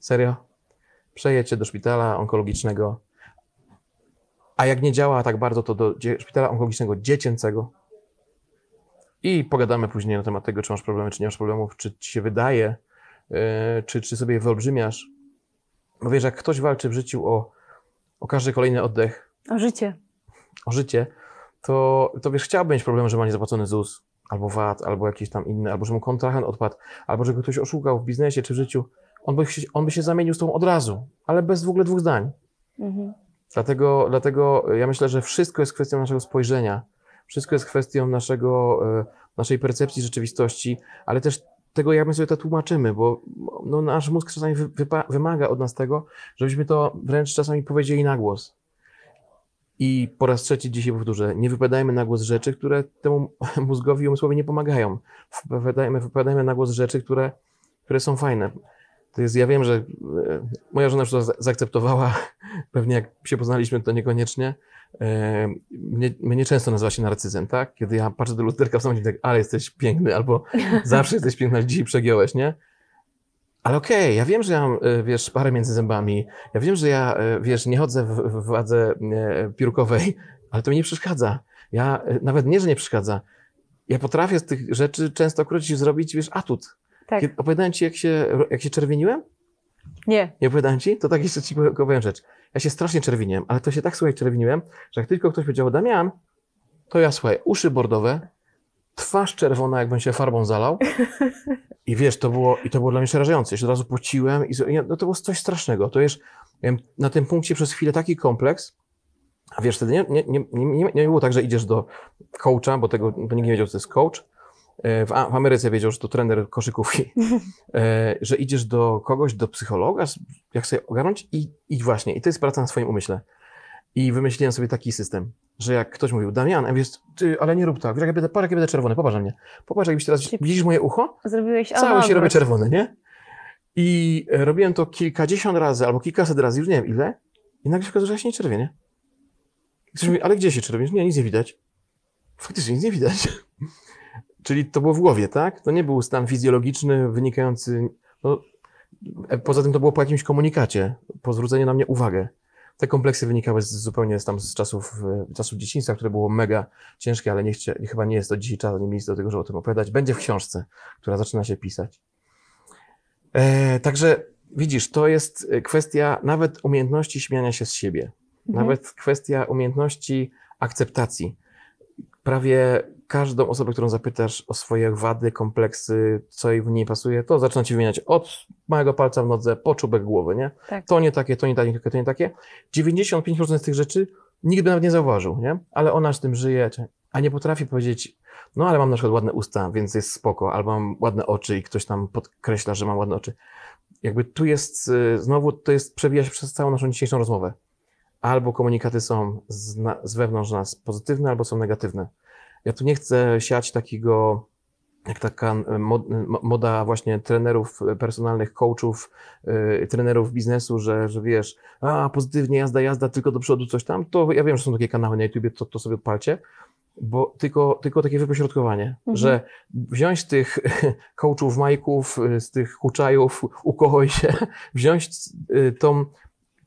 Serio? Przejedźcie do szpitala onkologicznego, a jak nie działa tak bardzo, to do szpitala onkologicznego dziecięcego i pogadamy później na temat tego, czy masz problemy, czy nie masz problemów, czy ci się wydaje, yy, czy, czy sobie wyolbrzymiasz. Bo wiesz, jak ktoś walczy w życiu o, o każdy kolejny oddech, O życie. o życie, to, to wiesz, chciałby mieć problem, że ma niezapłacony ZUS, albo VAT, albo jakiś tam inny, albo że mu kontrahent odpadł, albo że go ktoś oszukał w biznesie czy w życiu. On by się, on by się zamienił z tą od razu, ale bez w ogóle dwóch zdań. Mhm. Dlatego, dlatego ja myślę, że wszystko jest kwestią naszego spojrzenia, wszystko jest kwestią naszego, e, naszej percepcji rzeczywistości, ale też tego, jak my sobie to tłumaczymy, bo no, nasz mózg czasami wy, wymaga od nas tego, żebyśmy to wręcz czasami powiedzieli na głos. I po raz trzeci dzisiaj powtórzę, nie wypowiadajmy na głos rzeczy, które temu mózgowi umysłowi nie pomagają. Wypowiadajmy, wypowiadajmy na głos rzeczy, które, które są fajne. To jest, ja wiem, że e, moja żona już to za- zaakceptowała, pewnie jak się poznaliśmy, to niekoniecznie. Mnie, mnie często nazywa się narcyzem, tak? Kiedy ja patrzę do lusterka w samochodzie, tak, ale jesteś piękny, albo zawsze jesteś piękna, dzisiaj przegiąłeś, nie? Ale okej, ja wiem, że ja mam, e, wiesz, parę między zębami, ja wiem, że ja, e, wiesz, nie chodzę w, w wadze e, piórkowej, ale to mi nie przeszkadza. Ja, nawet nie, że nie przeszkadza, ja potrafię z tych rzeczy często akurat zrobić, wiesz, atut. Tak. Kiedy opowiadałem ci, jak się, jak się czerwieniłem? Nie. Nie opowiadałem ci? To tak jeszcze ci powiem rzecz. Ja się strasznie czerwiniłem, ale to się tak słuchaj czerwiniłem, że jak tylko ktoś powiedział Damian, to ja słuchaj, uszy bordowe, twarz czerwona, jakbym się farbą zalał. I wiesz, to było, i to było dla mnie przerażające. Ja się od razu pociłem i no, to było coś strasznego. To miałem na tym punkcie przez chwilę taki kompleks, a wiesz, wtedy nie, nie, nie, nie, nie było tak, że idziesz do coacha, bo tego bo nikt nie wiedział, co to jest coach. E, W, w Ameryce wiedział, że to trener koszykówki, e, że idziesz do kogoś, do psychologa, jak sobie ogarnąć i, i właśnie, i to jest praca na swoim umyśle. I wymyśliłem sobie taki system, że jak ktoś mówił, Damian, a wiesz, ty, ale nie rób tak, wiesz, jak ja będę, parę, jak ja będę czerwony, popatrz na mnie, popatrz, jakbyś teraz, Czyli- widzisz moje ucho? Zrobiłeś Cały się robię czerwony, nie? I e, robiłem to kilkadziesiąt razy, albo kilkaset razy, już nie wiem ile, i nagle się okazało, że ja się nie czerwienię. Ktoś mówi, ale gdzie się czerwienisz? Nie, nic nie widać. Faktycznie nic nie widać. Czyli to było w głowie, tak? To nie był stan fizjologiczny wynikający. No, e, poza tym to było po jakimś komunikacie, po zwróceniu na mnie uwagę. Te kompleksy wynikały z, zupełnie z, tam z czasów, e, czasów dzieciństwa, które było mega ciężkie, ale nie chcia, chyba nie jest to dzisiaj czas, nie miejsce do tego, żeby o tym opowiadać. Będzie w książce, która zaczyna się pisać. E, także widzisz, to jest e, kwestia nawet umiejętności śmiania się z siebie, Mhm. nawet kwestia umiejętności akceptacji. Prawie każdą osobę, którą zapytasz o swoje wady, kompleksy, co jej w niej pasuje, to zaczyna ci wymieniać od małego palca w nodze po czubek głowy, nie? Tak. To nie takie, to nie takie, to nie takie. 95% z tych rzeczy nikt by nawet nie zauważył, nie? Ale ona z tym żyje, a nie potrafi powiedzieć, no ale mam na przykład ładne usta, więc jest spoko, albo mam ładne oczy i ktoś tam podkreśla, że mam ładne oczy. Jakby tu jest, y, znowu to jest, przewija się przez całą naszą dzisiejszą rozmowę. Albo komunikaty są z, na, z wewnątrz nas pozytywne, albo są negatywne. Ja tu nie chcę siać takiego, jak taka mod, mo- moda właśnie trenerów personalnych, coachów, y, trenerów biznesu, że, że wiesz, a pozytywnie jazda, jazda, tylko do przodu coś tam, to ja wiem, że są takie kanały na YouTubie, to, to sobie odpalcie, bo tylko, tylko takie wypośrodkowanie, Mhm. że wziąć tych coachów, majków, y, z tych huczajów, ukochaj się, wziąć y, tą,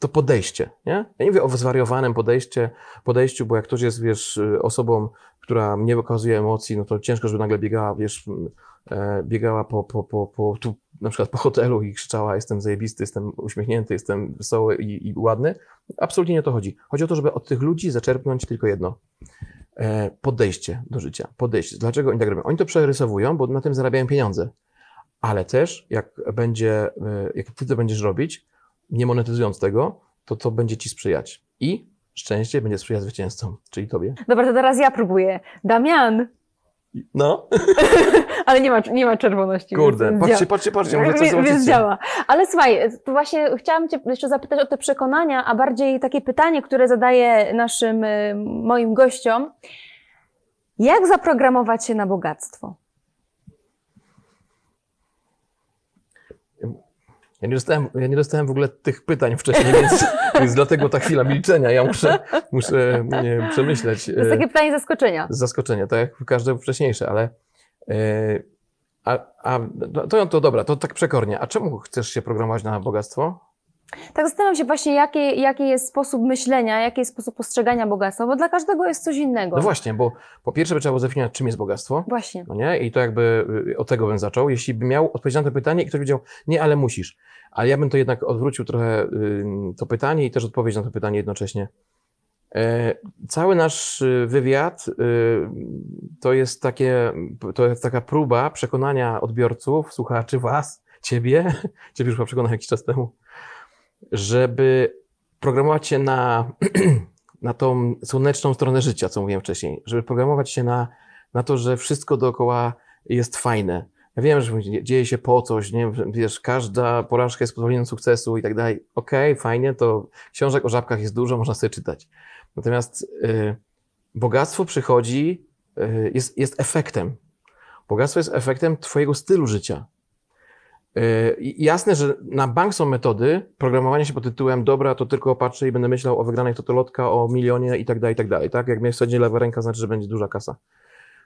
to podejście, nie? Ja nie mówię o zwariowanym podejście, podejściu, bo jak ktoś jest, wiesz, y, osobą, która nie wykazuje emocji, no to ciężko, żeby nagle biegała, wiesz, e, biegała po, po, po, po tu, na przykład po hotelu i krzyczała, jestem zajebisty, jestem uśmiechnięty, jestem wesoły i, i ładny. Absolutnie nie o to chodzi. Chodzi o to, żeby od tych ludzi zaczerpnąć tylko jedno. E, podejście do życia. Podejście. Dlaczego oni tak robią? Oni to przerysowują, bo na tym zarabiają pieniądze. Ale też, jak będzie, e, jak ty to będziesz robić, nie monetyzując tego, to to będzie ci sprzyjać. I szczęście będzie sprzyjać zwycięzcom, czyli tobie. Dobra, to teraz ja próbuję. Damian, No, ale nie ma, nie ma czerwoności. kurde, patrzcie, działa. patrzcie, patrzcie, może coś Więc- działa. Ale słuchaj, tu właśnie chciałam Cię jeszcze zapytać o te przekonania, a bardziej takie pytanie, które zadaję naszym, y, moim gościom. Jak zaprogramować się na bogactwo? Ja nie, dostałem, ja nie dostałem w ogóle tych pytań wcześniej, więc, więc dlatego ta chwila milczenia. Ja muszę, muszę nie, przemyśleć. To jest e, takie pytanie zaskoczenia. z zaskoczenia, tak jak każde wcześniejsze, ale e, a, a, no to, to dobra, to tak przekornie. A czemu chcesz się programować na bogactwo? Tak zastanawiam się właśnie, jaki, jaki jest sposób myślenia, jaki jest sposób postrzegania bogactwa, bo dla każdego jest coś innego. No właśnie, bo po pierwsze by trzeba było zdefiniować, czym jest bogactwo. Właśnie. No nie? I to jakby y, od tego bym zaczął. Jeśli bym miał odpowiedzieć na to pytanie i ktoś powiedział, nie, ale musisz. Ale ja bym to jednak odwrócił trochę y, to pytanie i też odpowiedź na to pytanie jednocześnie. E, Cały nasz y, wywiad to jest, takie, to jest taka próba przekonania odbiorców, słuchaczy, was, ciebie, ciebie już chyba przekonałem jakiś czas temu, żeby programować się na, na tą słoneczną stronę życia, co mówiłem wcześniej, żeby programować się na, na to, że wszystko dookoła jest fajne. Ja wiem, że dzieje się po coś, nie wiesz, każda porażka jest pozwoleniem sukcesu i tak dalej. Okej, fajnie, to książek o żabkach jest dużo, można sobie czytać. Natomiast y, bogactwo przychodzi, y, jest, jest efektem. Bogactwo jest efektem twojego stylu życia. Y, i jasne, że na bank są metody programowania się pod tytułem dobra, to tylko patrzę i będę myślał o wygranej totolotka, o milionie i tak dalej, i tak dalej. Tak? Jak mnie wsadzi lewa ręka, znaczy, że będzie duża kasa.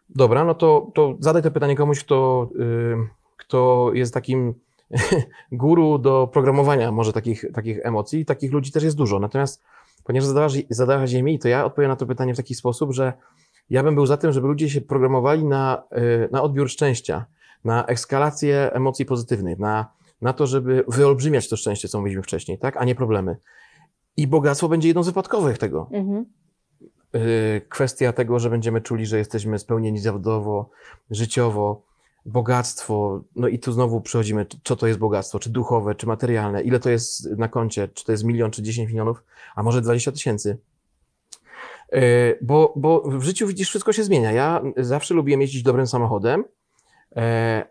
Dobra, no to, to zadaj to pytanie komuś, kto, y, kto jest takim guru do programowania może takich, takich emocji. Takich ludzi też jest dużo. Natomiast ponieważ zadałaś, zadałaś je mi, to ja odpowiem na to pytanie w taki sposób, że ja bym był za tym, żeby ludzie się programowali na, y, na odbiór szczęścia, na ekskalację emocji pozytywnych, na, na to, żeby wyolbrzymiać to szczęście, co mówiliśmy wcześniej, tak, a nie problemy. I bogactwo będzie jedną z wypadkowych tego. Mhm. Y, kwestia tego, że będziemy czuli, że jesteśmy spełnieni zawodowo, życiowo, bogactwo, no i tu znowu przechodzimy, co to jest bogactwo, czy duchowe, czy materialne, ile to jest na koncie, czy to jest milion, czy 10 milionów, a może 20 tysięcy. Y, Bo, bo w życiu widzisz, wszystko się zmienia. Ja zawsze lubiłem jeździć dobrym samochodem,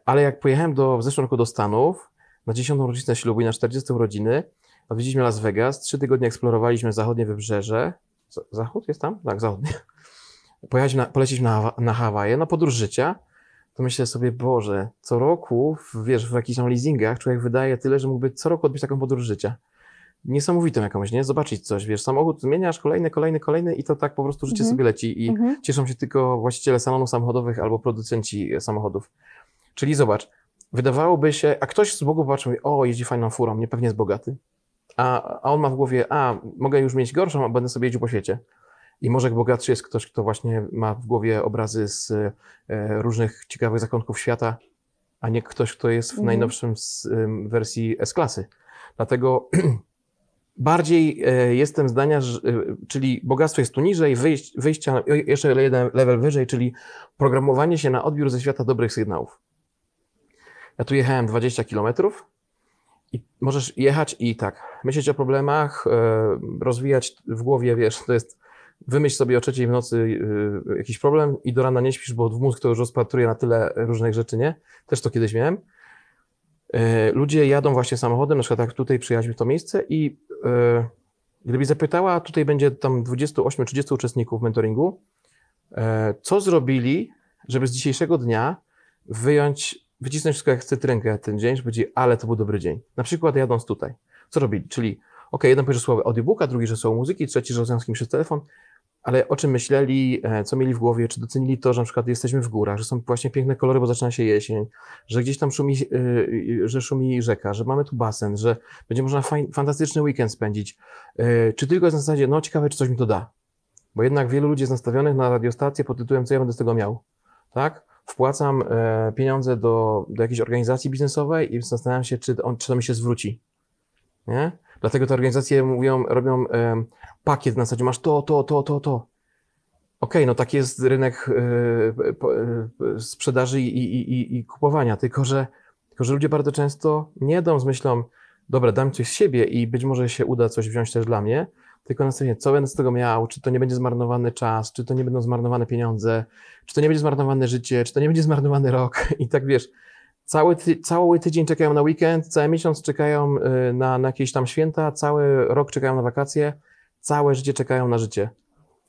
ale jak pojechałem do, w zeszłym roku do Stanów na 10. rocznicę ślubu i na 40 urodziny, odwiedziliśmy Las Vegas, trzy tygodnie eksplorowaliśmy zachodnie wybrzeże, Zachód jest tam? Tak, zachodnie. Pojechaliśmy na, poleciliśmy na, na Hawaje, na podróż życia, to myślę sobie, Boże, co roku, wiesz, w jakichś tam leasingach człowiek wydaje tyle, że mógłby co roku odbyć taką podróż życia. Niesamowitą jakąś, nie? Zobaczyć coś, wiesz, samochód zmieniasz, kolejny, kolejny, kolejny i to tak po prostu życie Mhm. sobie leci i Mhm. cieszą się tylko właściciele salonów samochodowych albo producenci e, samochodów. Czyli zobacz, wydawałoby się, a ktoś z boku patrzy i mówi, o, jeździ fajną furą, nie pewnie jest bogaty. a, a on ma w głowie, a mogę już mieć gorszą, a będę sobie jeździł po świecie. I może bogatszy jest ktoś, kto właśnie ma w głowie obrazy z e, różnych ciekawych zakątków świata, a nie ktoś, kto jest w Mhm. najnowszym wersji S-klasy. Dlatego bardziej e, jestem zdania, że, e, czyli bogactwo jest tu niżej, wyjść, wyjścia jeszcze jeden level wyżej, czyli programowanie się na odbiór ze świata dobrych sygnałów. Ja tu jechałem 20 kilometrów i możesz jechać i tak, myśleć o problemach, e, rozwijać w głowie, wiesz, to jest wymyśl sobie o trzeciej w nocy e, jakiś problem i do rana nie śpisz, bo mózg to już rozpatruje na tyle różnych rzeczy, nie? Też to kiedyś miałem. E, Ludzie jadą właśnie samochodem, na przykład jak tutaj w to miejsce i gdybyś zapytała, tutaj będzie tam 28-30 uczestników mentoringu, co zrobili, żeby z dzisiejszego dnia wyjąć, wycisnąć wszystko jak cytrynkę ten dzień, żeby powiedzieć, ale to był dobry dzień. Na przykład jadąc tutaj. Co robili? Czyli, ok, jeden powie, że słowo audiobooka, drugi, że słowo muzyki, trzeci, że z kimś telefon, ale o czym myśleli, e, co mieli w głowie, czy docenili to, że na przykład jesteśmy w górach, że są właśnie piękne kolory, bo zaczyna się jesień, że gdzieś tam szumi, e, że szumi rzeka, że mamy tu basen, że będzie można fantastyczny weekend spędzić, E, czy tylko jest na zasadzie, no ciekawe, czy coś mi to da. Bo jednak wielu ludzi jest nastawionych na radiostację pod tytułem, co ja będę z tego miał. Tak? Wpłacam e, pieniądze do, do jakiejś organizacji biznesowej i zastanawiam się, czy, on, czy to mi się zwróci. Nie? Dlatego te organizacje mówią, robią em, pakiet na zasadzie masz to, to, to, to, to. Okej, no taki jest rynek e, e, sprzedaży i, i, i, i kupowania, tylko że, tylko że ludzie bardzo często nie idą z myślą, dobra, dam coś z siebie i być może się uda coś wziąć też dla mnie, tylko na co będę z tego miał, czy to nie będzie zmarnowany czas, czy to nie będą zmarnowane pieniądze, czy to nie będzie zmarnowane życie, czy to nie będzie zmarnowany rok? I tak wiesz, cały, ty, cały tydzień czekają na weekend, cały miesiąc czekają y, na, na jakieś tam święta, cały rok czekają na wakacje, całe życie czekają na życie.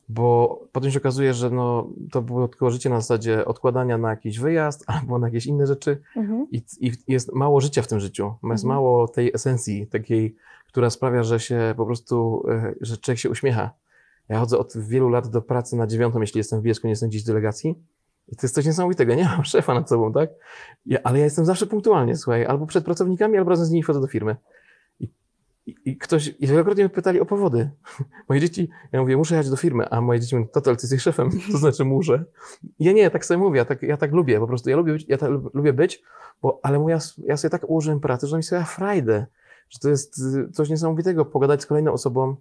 Bo potem się okazuje, że no, to było tylko życie na zasadzie odkładania na jakiś wyjazd albo na jakieś inne rzeczy Mhm. i, i jest mało życia w tym życiu. Jest Mhm. mało tej esencji takiej, która sprawia, że się po prostu, e, że człowiek się uśmiecha. Ja chodzę od wielu lat do pracy na dziewiątą, jeśli jestem w Biesku, nie jestem gdzieś w delegacji. I to jest coś niesamowitego. Nie mam szefa nad sobą, tak? Ja, ale ja jestem zawsze punktualnie, słuchaj, albo przed pracownikami, albo razem z nimi wchodzę do firmy. I, ktoś, i wielokrotnie mnie pytali o powody. Moje dzieci, ja mówię, muszę jechać do firmy, a moje dzieci mówią, tato, ale ty jesteś szefem, to znaczy muszę. Ja nie, tak sobie mówię, ja tak, ja tak lubię, po prostu ja lubię być, ja tak lubię być, bo, ale mówię, ja, ja sobie tak ułożyłem pracę, że mi sobie frajdę, że to jest y, coś niesamowitego, pogadać z kolejną osobą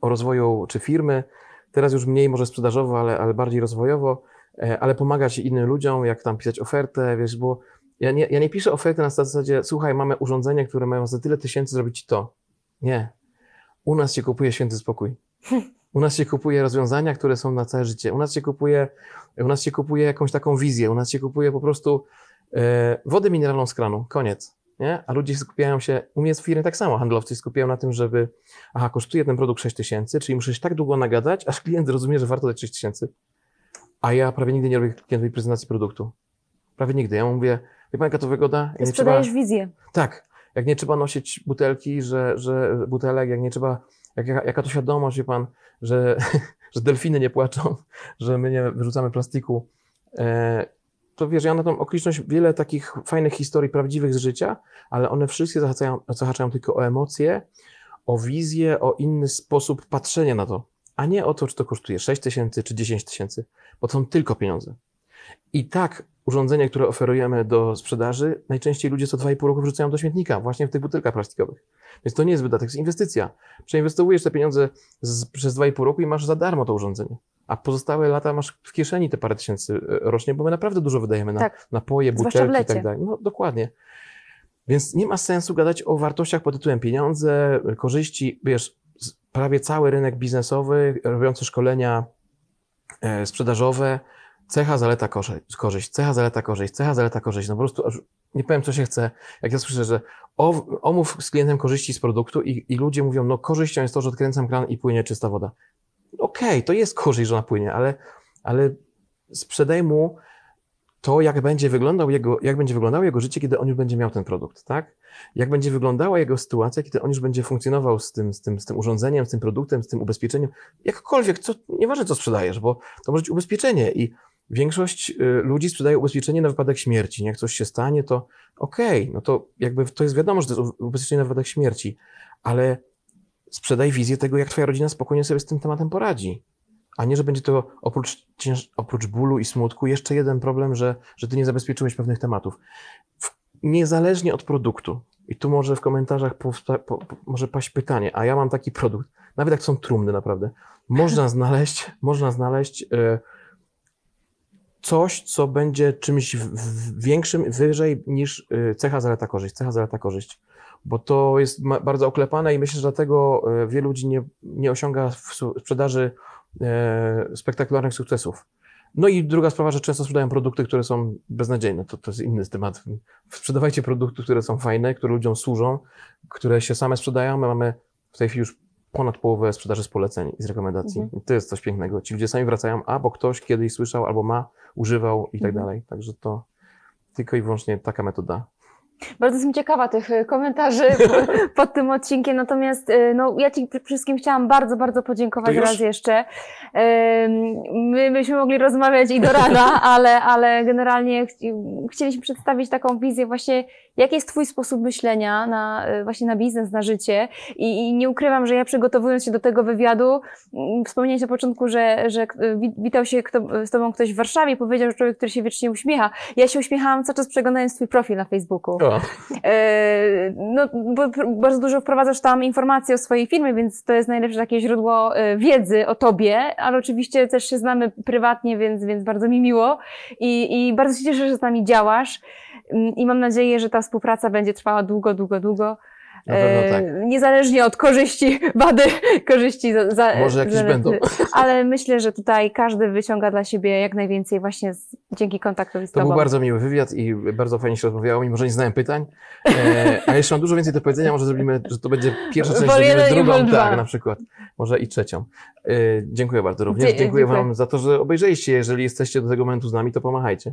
o rozwoju czy firmy, teraz już mniej może sprzedażowo, ale, ale bardziej rozwojowo, e, ale pomagać innym ludziom, jak tam pisać ofertę, wiesz, bo ja nie, ja nie piszę oferty na zasadzie, słuchaj, mamy urządzenia, które mają za tyle tysięcy zrobić to. Nie. U nas się kupuje święty spokój. U nas się kupuje rozwiązania, które są na całe życie. U nas się kupuje, u nas się kupuje jakąś taką wizję. U nas się kupuje po prostu e, wodę mineralną z kranu. Koniec. Nie? A ludzie skupiają się, u mnie w firmie tak samo, handlowcy skupiają na tym, żeby, aha, kosztuje ten produkt 6 tysięcy, czyli muszę się tak długo nagadać, aż klient zrozumie, że warto dać 6 tysięcy. A ja prawie nigdy nie robię klientowej prezentacji produktu. Prawie nigdy. Ja mu mówię, wie pan, jaka to wygoda? Jak Ty sprzedajesz wizję. tak, jak nie trzeba nosić butelki, że, że butelek, jak nie trzeba, jak, jaka, jaka to świadomość, wie pan, że, że delfiny nie płaczą, że my nie wyrzucamy plastiku. E, to wiesz, ja na tą okoliczność wiele takich fajnych historii prawdziwych z życia, ale one wszystkie zahaczają, zahaczają tylko o emocje, o wizję, o inny sposób patrzenia na to, a nie o to, czy to kosztuje 6 tysięcy czy 10 tysięcy, bo to są tylko pieniądze. I tak urządzenie, które oferujemy do sprzedaży, najczęściej ludzie co 2,5 roku wrzucają do śmietnika, właśnie w tych butelkach plastikowych. Więc to nie jest wydatek, to jest inwestycja. Przeinwestowujesz te pieniądze z, przez 2,5 roku i masz za darmo to urządzenie. A pozostałe lata masz w kieszeni te parę tysięcy e, rocznie, bo my naprawdę dużo wydajemy na Tak. napoje, butelki i tak dalej. No dokładnie. Więc nie ma sensu gadać o wartościach pod tytułem pieniądze, korzyści. Wiesz, prawie cały rynek biznesowy, robiący szkolenia e, sprzedażowe, cecha, zaleta, korzyść, cecha, zaleta, korzyść, cecha, zaleta, korzyść. No po prostu nie powiem, co się chce. Jak ja słyszę, że omów z klientem korzyści z produktu i, i ludzie mówią, no korzyścią jest to, że odkręcam kran i płynie czysta woda. Okej, to jest korzyść, że ona płynie, ale, ale sprzedaj mu to, jak będzie, wyglądał jego, jak będzie wyglądało jego życie, kiedy on już będzie miał ten produkt, tak? Jak będzie wyglądała jego sytuacja, kiedy on już będzie funkcjonował z tym, z tym, z tym urządzeniem, z tym produktem, z tym ubezpieczeniem, jakkolwiek, co, nieważne co sprzedajesz, bo to może być ubezpieczenie i, większość y, ludzi sprzedaje ubezpieczenie na wypadek śmierci. Jak coś się stanie, to okej, no to jakby to jest wiadomo, że to jest ubezpieczenie na wypadek śmierci, ale sprzedaj wizję tego, jak twoja rodzina spokojnie sobie z tym tematem poradzi. A nie, że będzie to oprócz, cięż, oprócz bólu i smutku jeszcze jeden problem, że, że ty nie zabezpieczyłeś pewnych tematów. W, niezależnie od produktu. I tu może w komentarzach po, po, może paść pytanie, a ja mam taki produkt, nawet jak są trumny naprawdę, można znaleźć, można znaleźć e, coś, co będzie czymś większym, wyżej niż e, cecha, zaleta, korzyść, cecha, zaleta, korzyść. Bo to jest bardzo oklepane i myślę, że dlatego e, wielu ludzi nie, nie osiąga w sprzedaży e, spektakularnych sukcesów. No i druga sprawa, że często sprzedają produkty, które są beznadziejne. To, to jest inny temat. Sprzedawajcie produkty, które są fajne, które ludziom służą, które się same sprzedają. My mamy w tej chwili już ponad połowę sprzedaży z poleceń i z rekomendacji. Mhm. I to jest coś pięknego. Ci ludzie sami wracają, a bo ktoś kiedyś słyszał, albo ma, używał i tak Mhm. dalej. Także to tylko i wyłącznie taka metoda. Bardzo jestem ciekawa tych y, komentarzy po- pod tym odcinkiem, natomiast y, no, ja Ci przede wszystkim chciałam bardzo, bardzo podziękować raz jeszcze. My byśmy mogli rozmawiać i do rana, ale, ale generalnie chci- chcieliśmy przedstawić taką wizję właśnie, jaki jest Twój sposób myślenia na, y, właśnie na biznes, na życie I, i nie ukrywam, że ja przygotowując się do tego wywiadu, mm, wspomniałeś na początku, że, że y, wi- witał się kto, z Tobą ktoś w Warszawie, powiedział, że człowiek, który się wiecznie uśmiecha. Ja się uśmiechałam cały czas przeglądając Twój profil na Facebooku. O, E, No, bo bardzo dużo wprowadzasz tam informacji o swojej firmie, więc to jest najlepsze takie źródło wiedzy o tobie, ale oczywiście też się znamy prywatnie, więc, więc bardzo mi miło i, i bardzo się cieszę, że z nami działasz i mam nadzieję, że ta współpraca będzie trwała długo, długo, długo. na pewno E, tak. Niezależnie od korzyści, wady, korzyści za, za, Może jakieś będą. Ale myślę, że tutaj każdy wyciąga dla siebie jak najwięcej właśnie z, dzięki kontaktowi z To tobą. był bardzo miły wywiad i bardzo fajnie się rozmawiało, mimo że nie znałem pytań. E, a jeszcze mam dużo więcej do powiedzenia, może zrobimy, że to będzie pierwsza część, zrobimy drugą, tak, na przykład. Może i trzecią. E, dziękuję bardzo również. Dzie- dziękuję dziękuję. Wam za to, że obejrzeliście. Jeżeli jesteście do tego momentu z nami, to pomachajcie.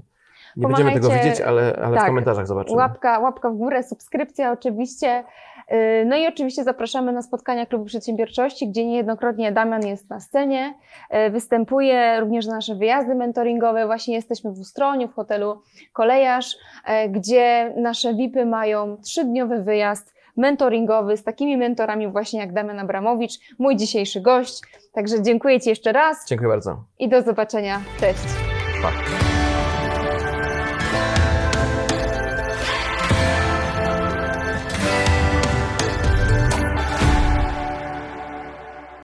Nie będziemy tego widzieć, ale, ale w Tak. komentarzach zobaczymy. Łapka, łapka w górę, subskrypcja oczywiście. Yy, No i oczywiście zapraszamy na spotkania Klubu Przedsiębiorczości, gdzie niejednokrotnie Damian jest na scenie, yy, występuje również na nasze wyjazdy mentoringowe. Właśnie jesteśmy w Ustroniu, w hotelu Kolejarz, yy, gdzie nasze VIPy mają trzydniowy wyjazd mentoringowy z takimi mentorami właśnie jak Damian Abramowicz, mój dzisiejszy gość. Także dziękuję Ci jeszcze raz Dziękuję bardzo. i do zobaczenia. Cześć! Pa.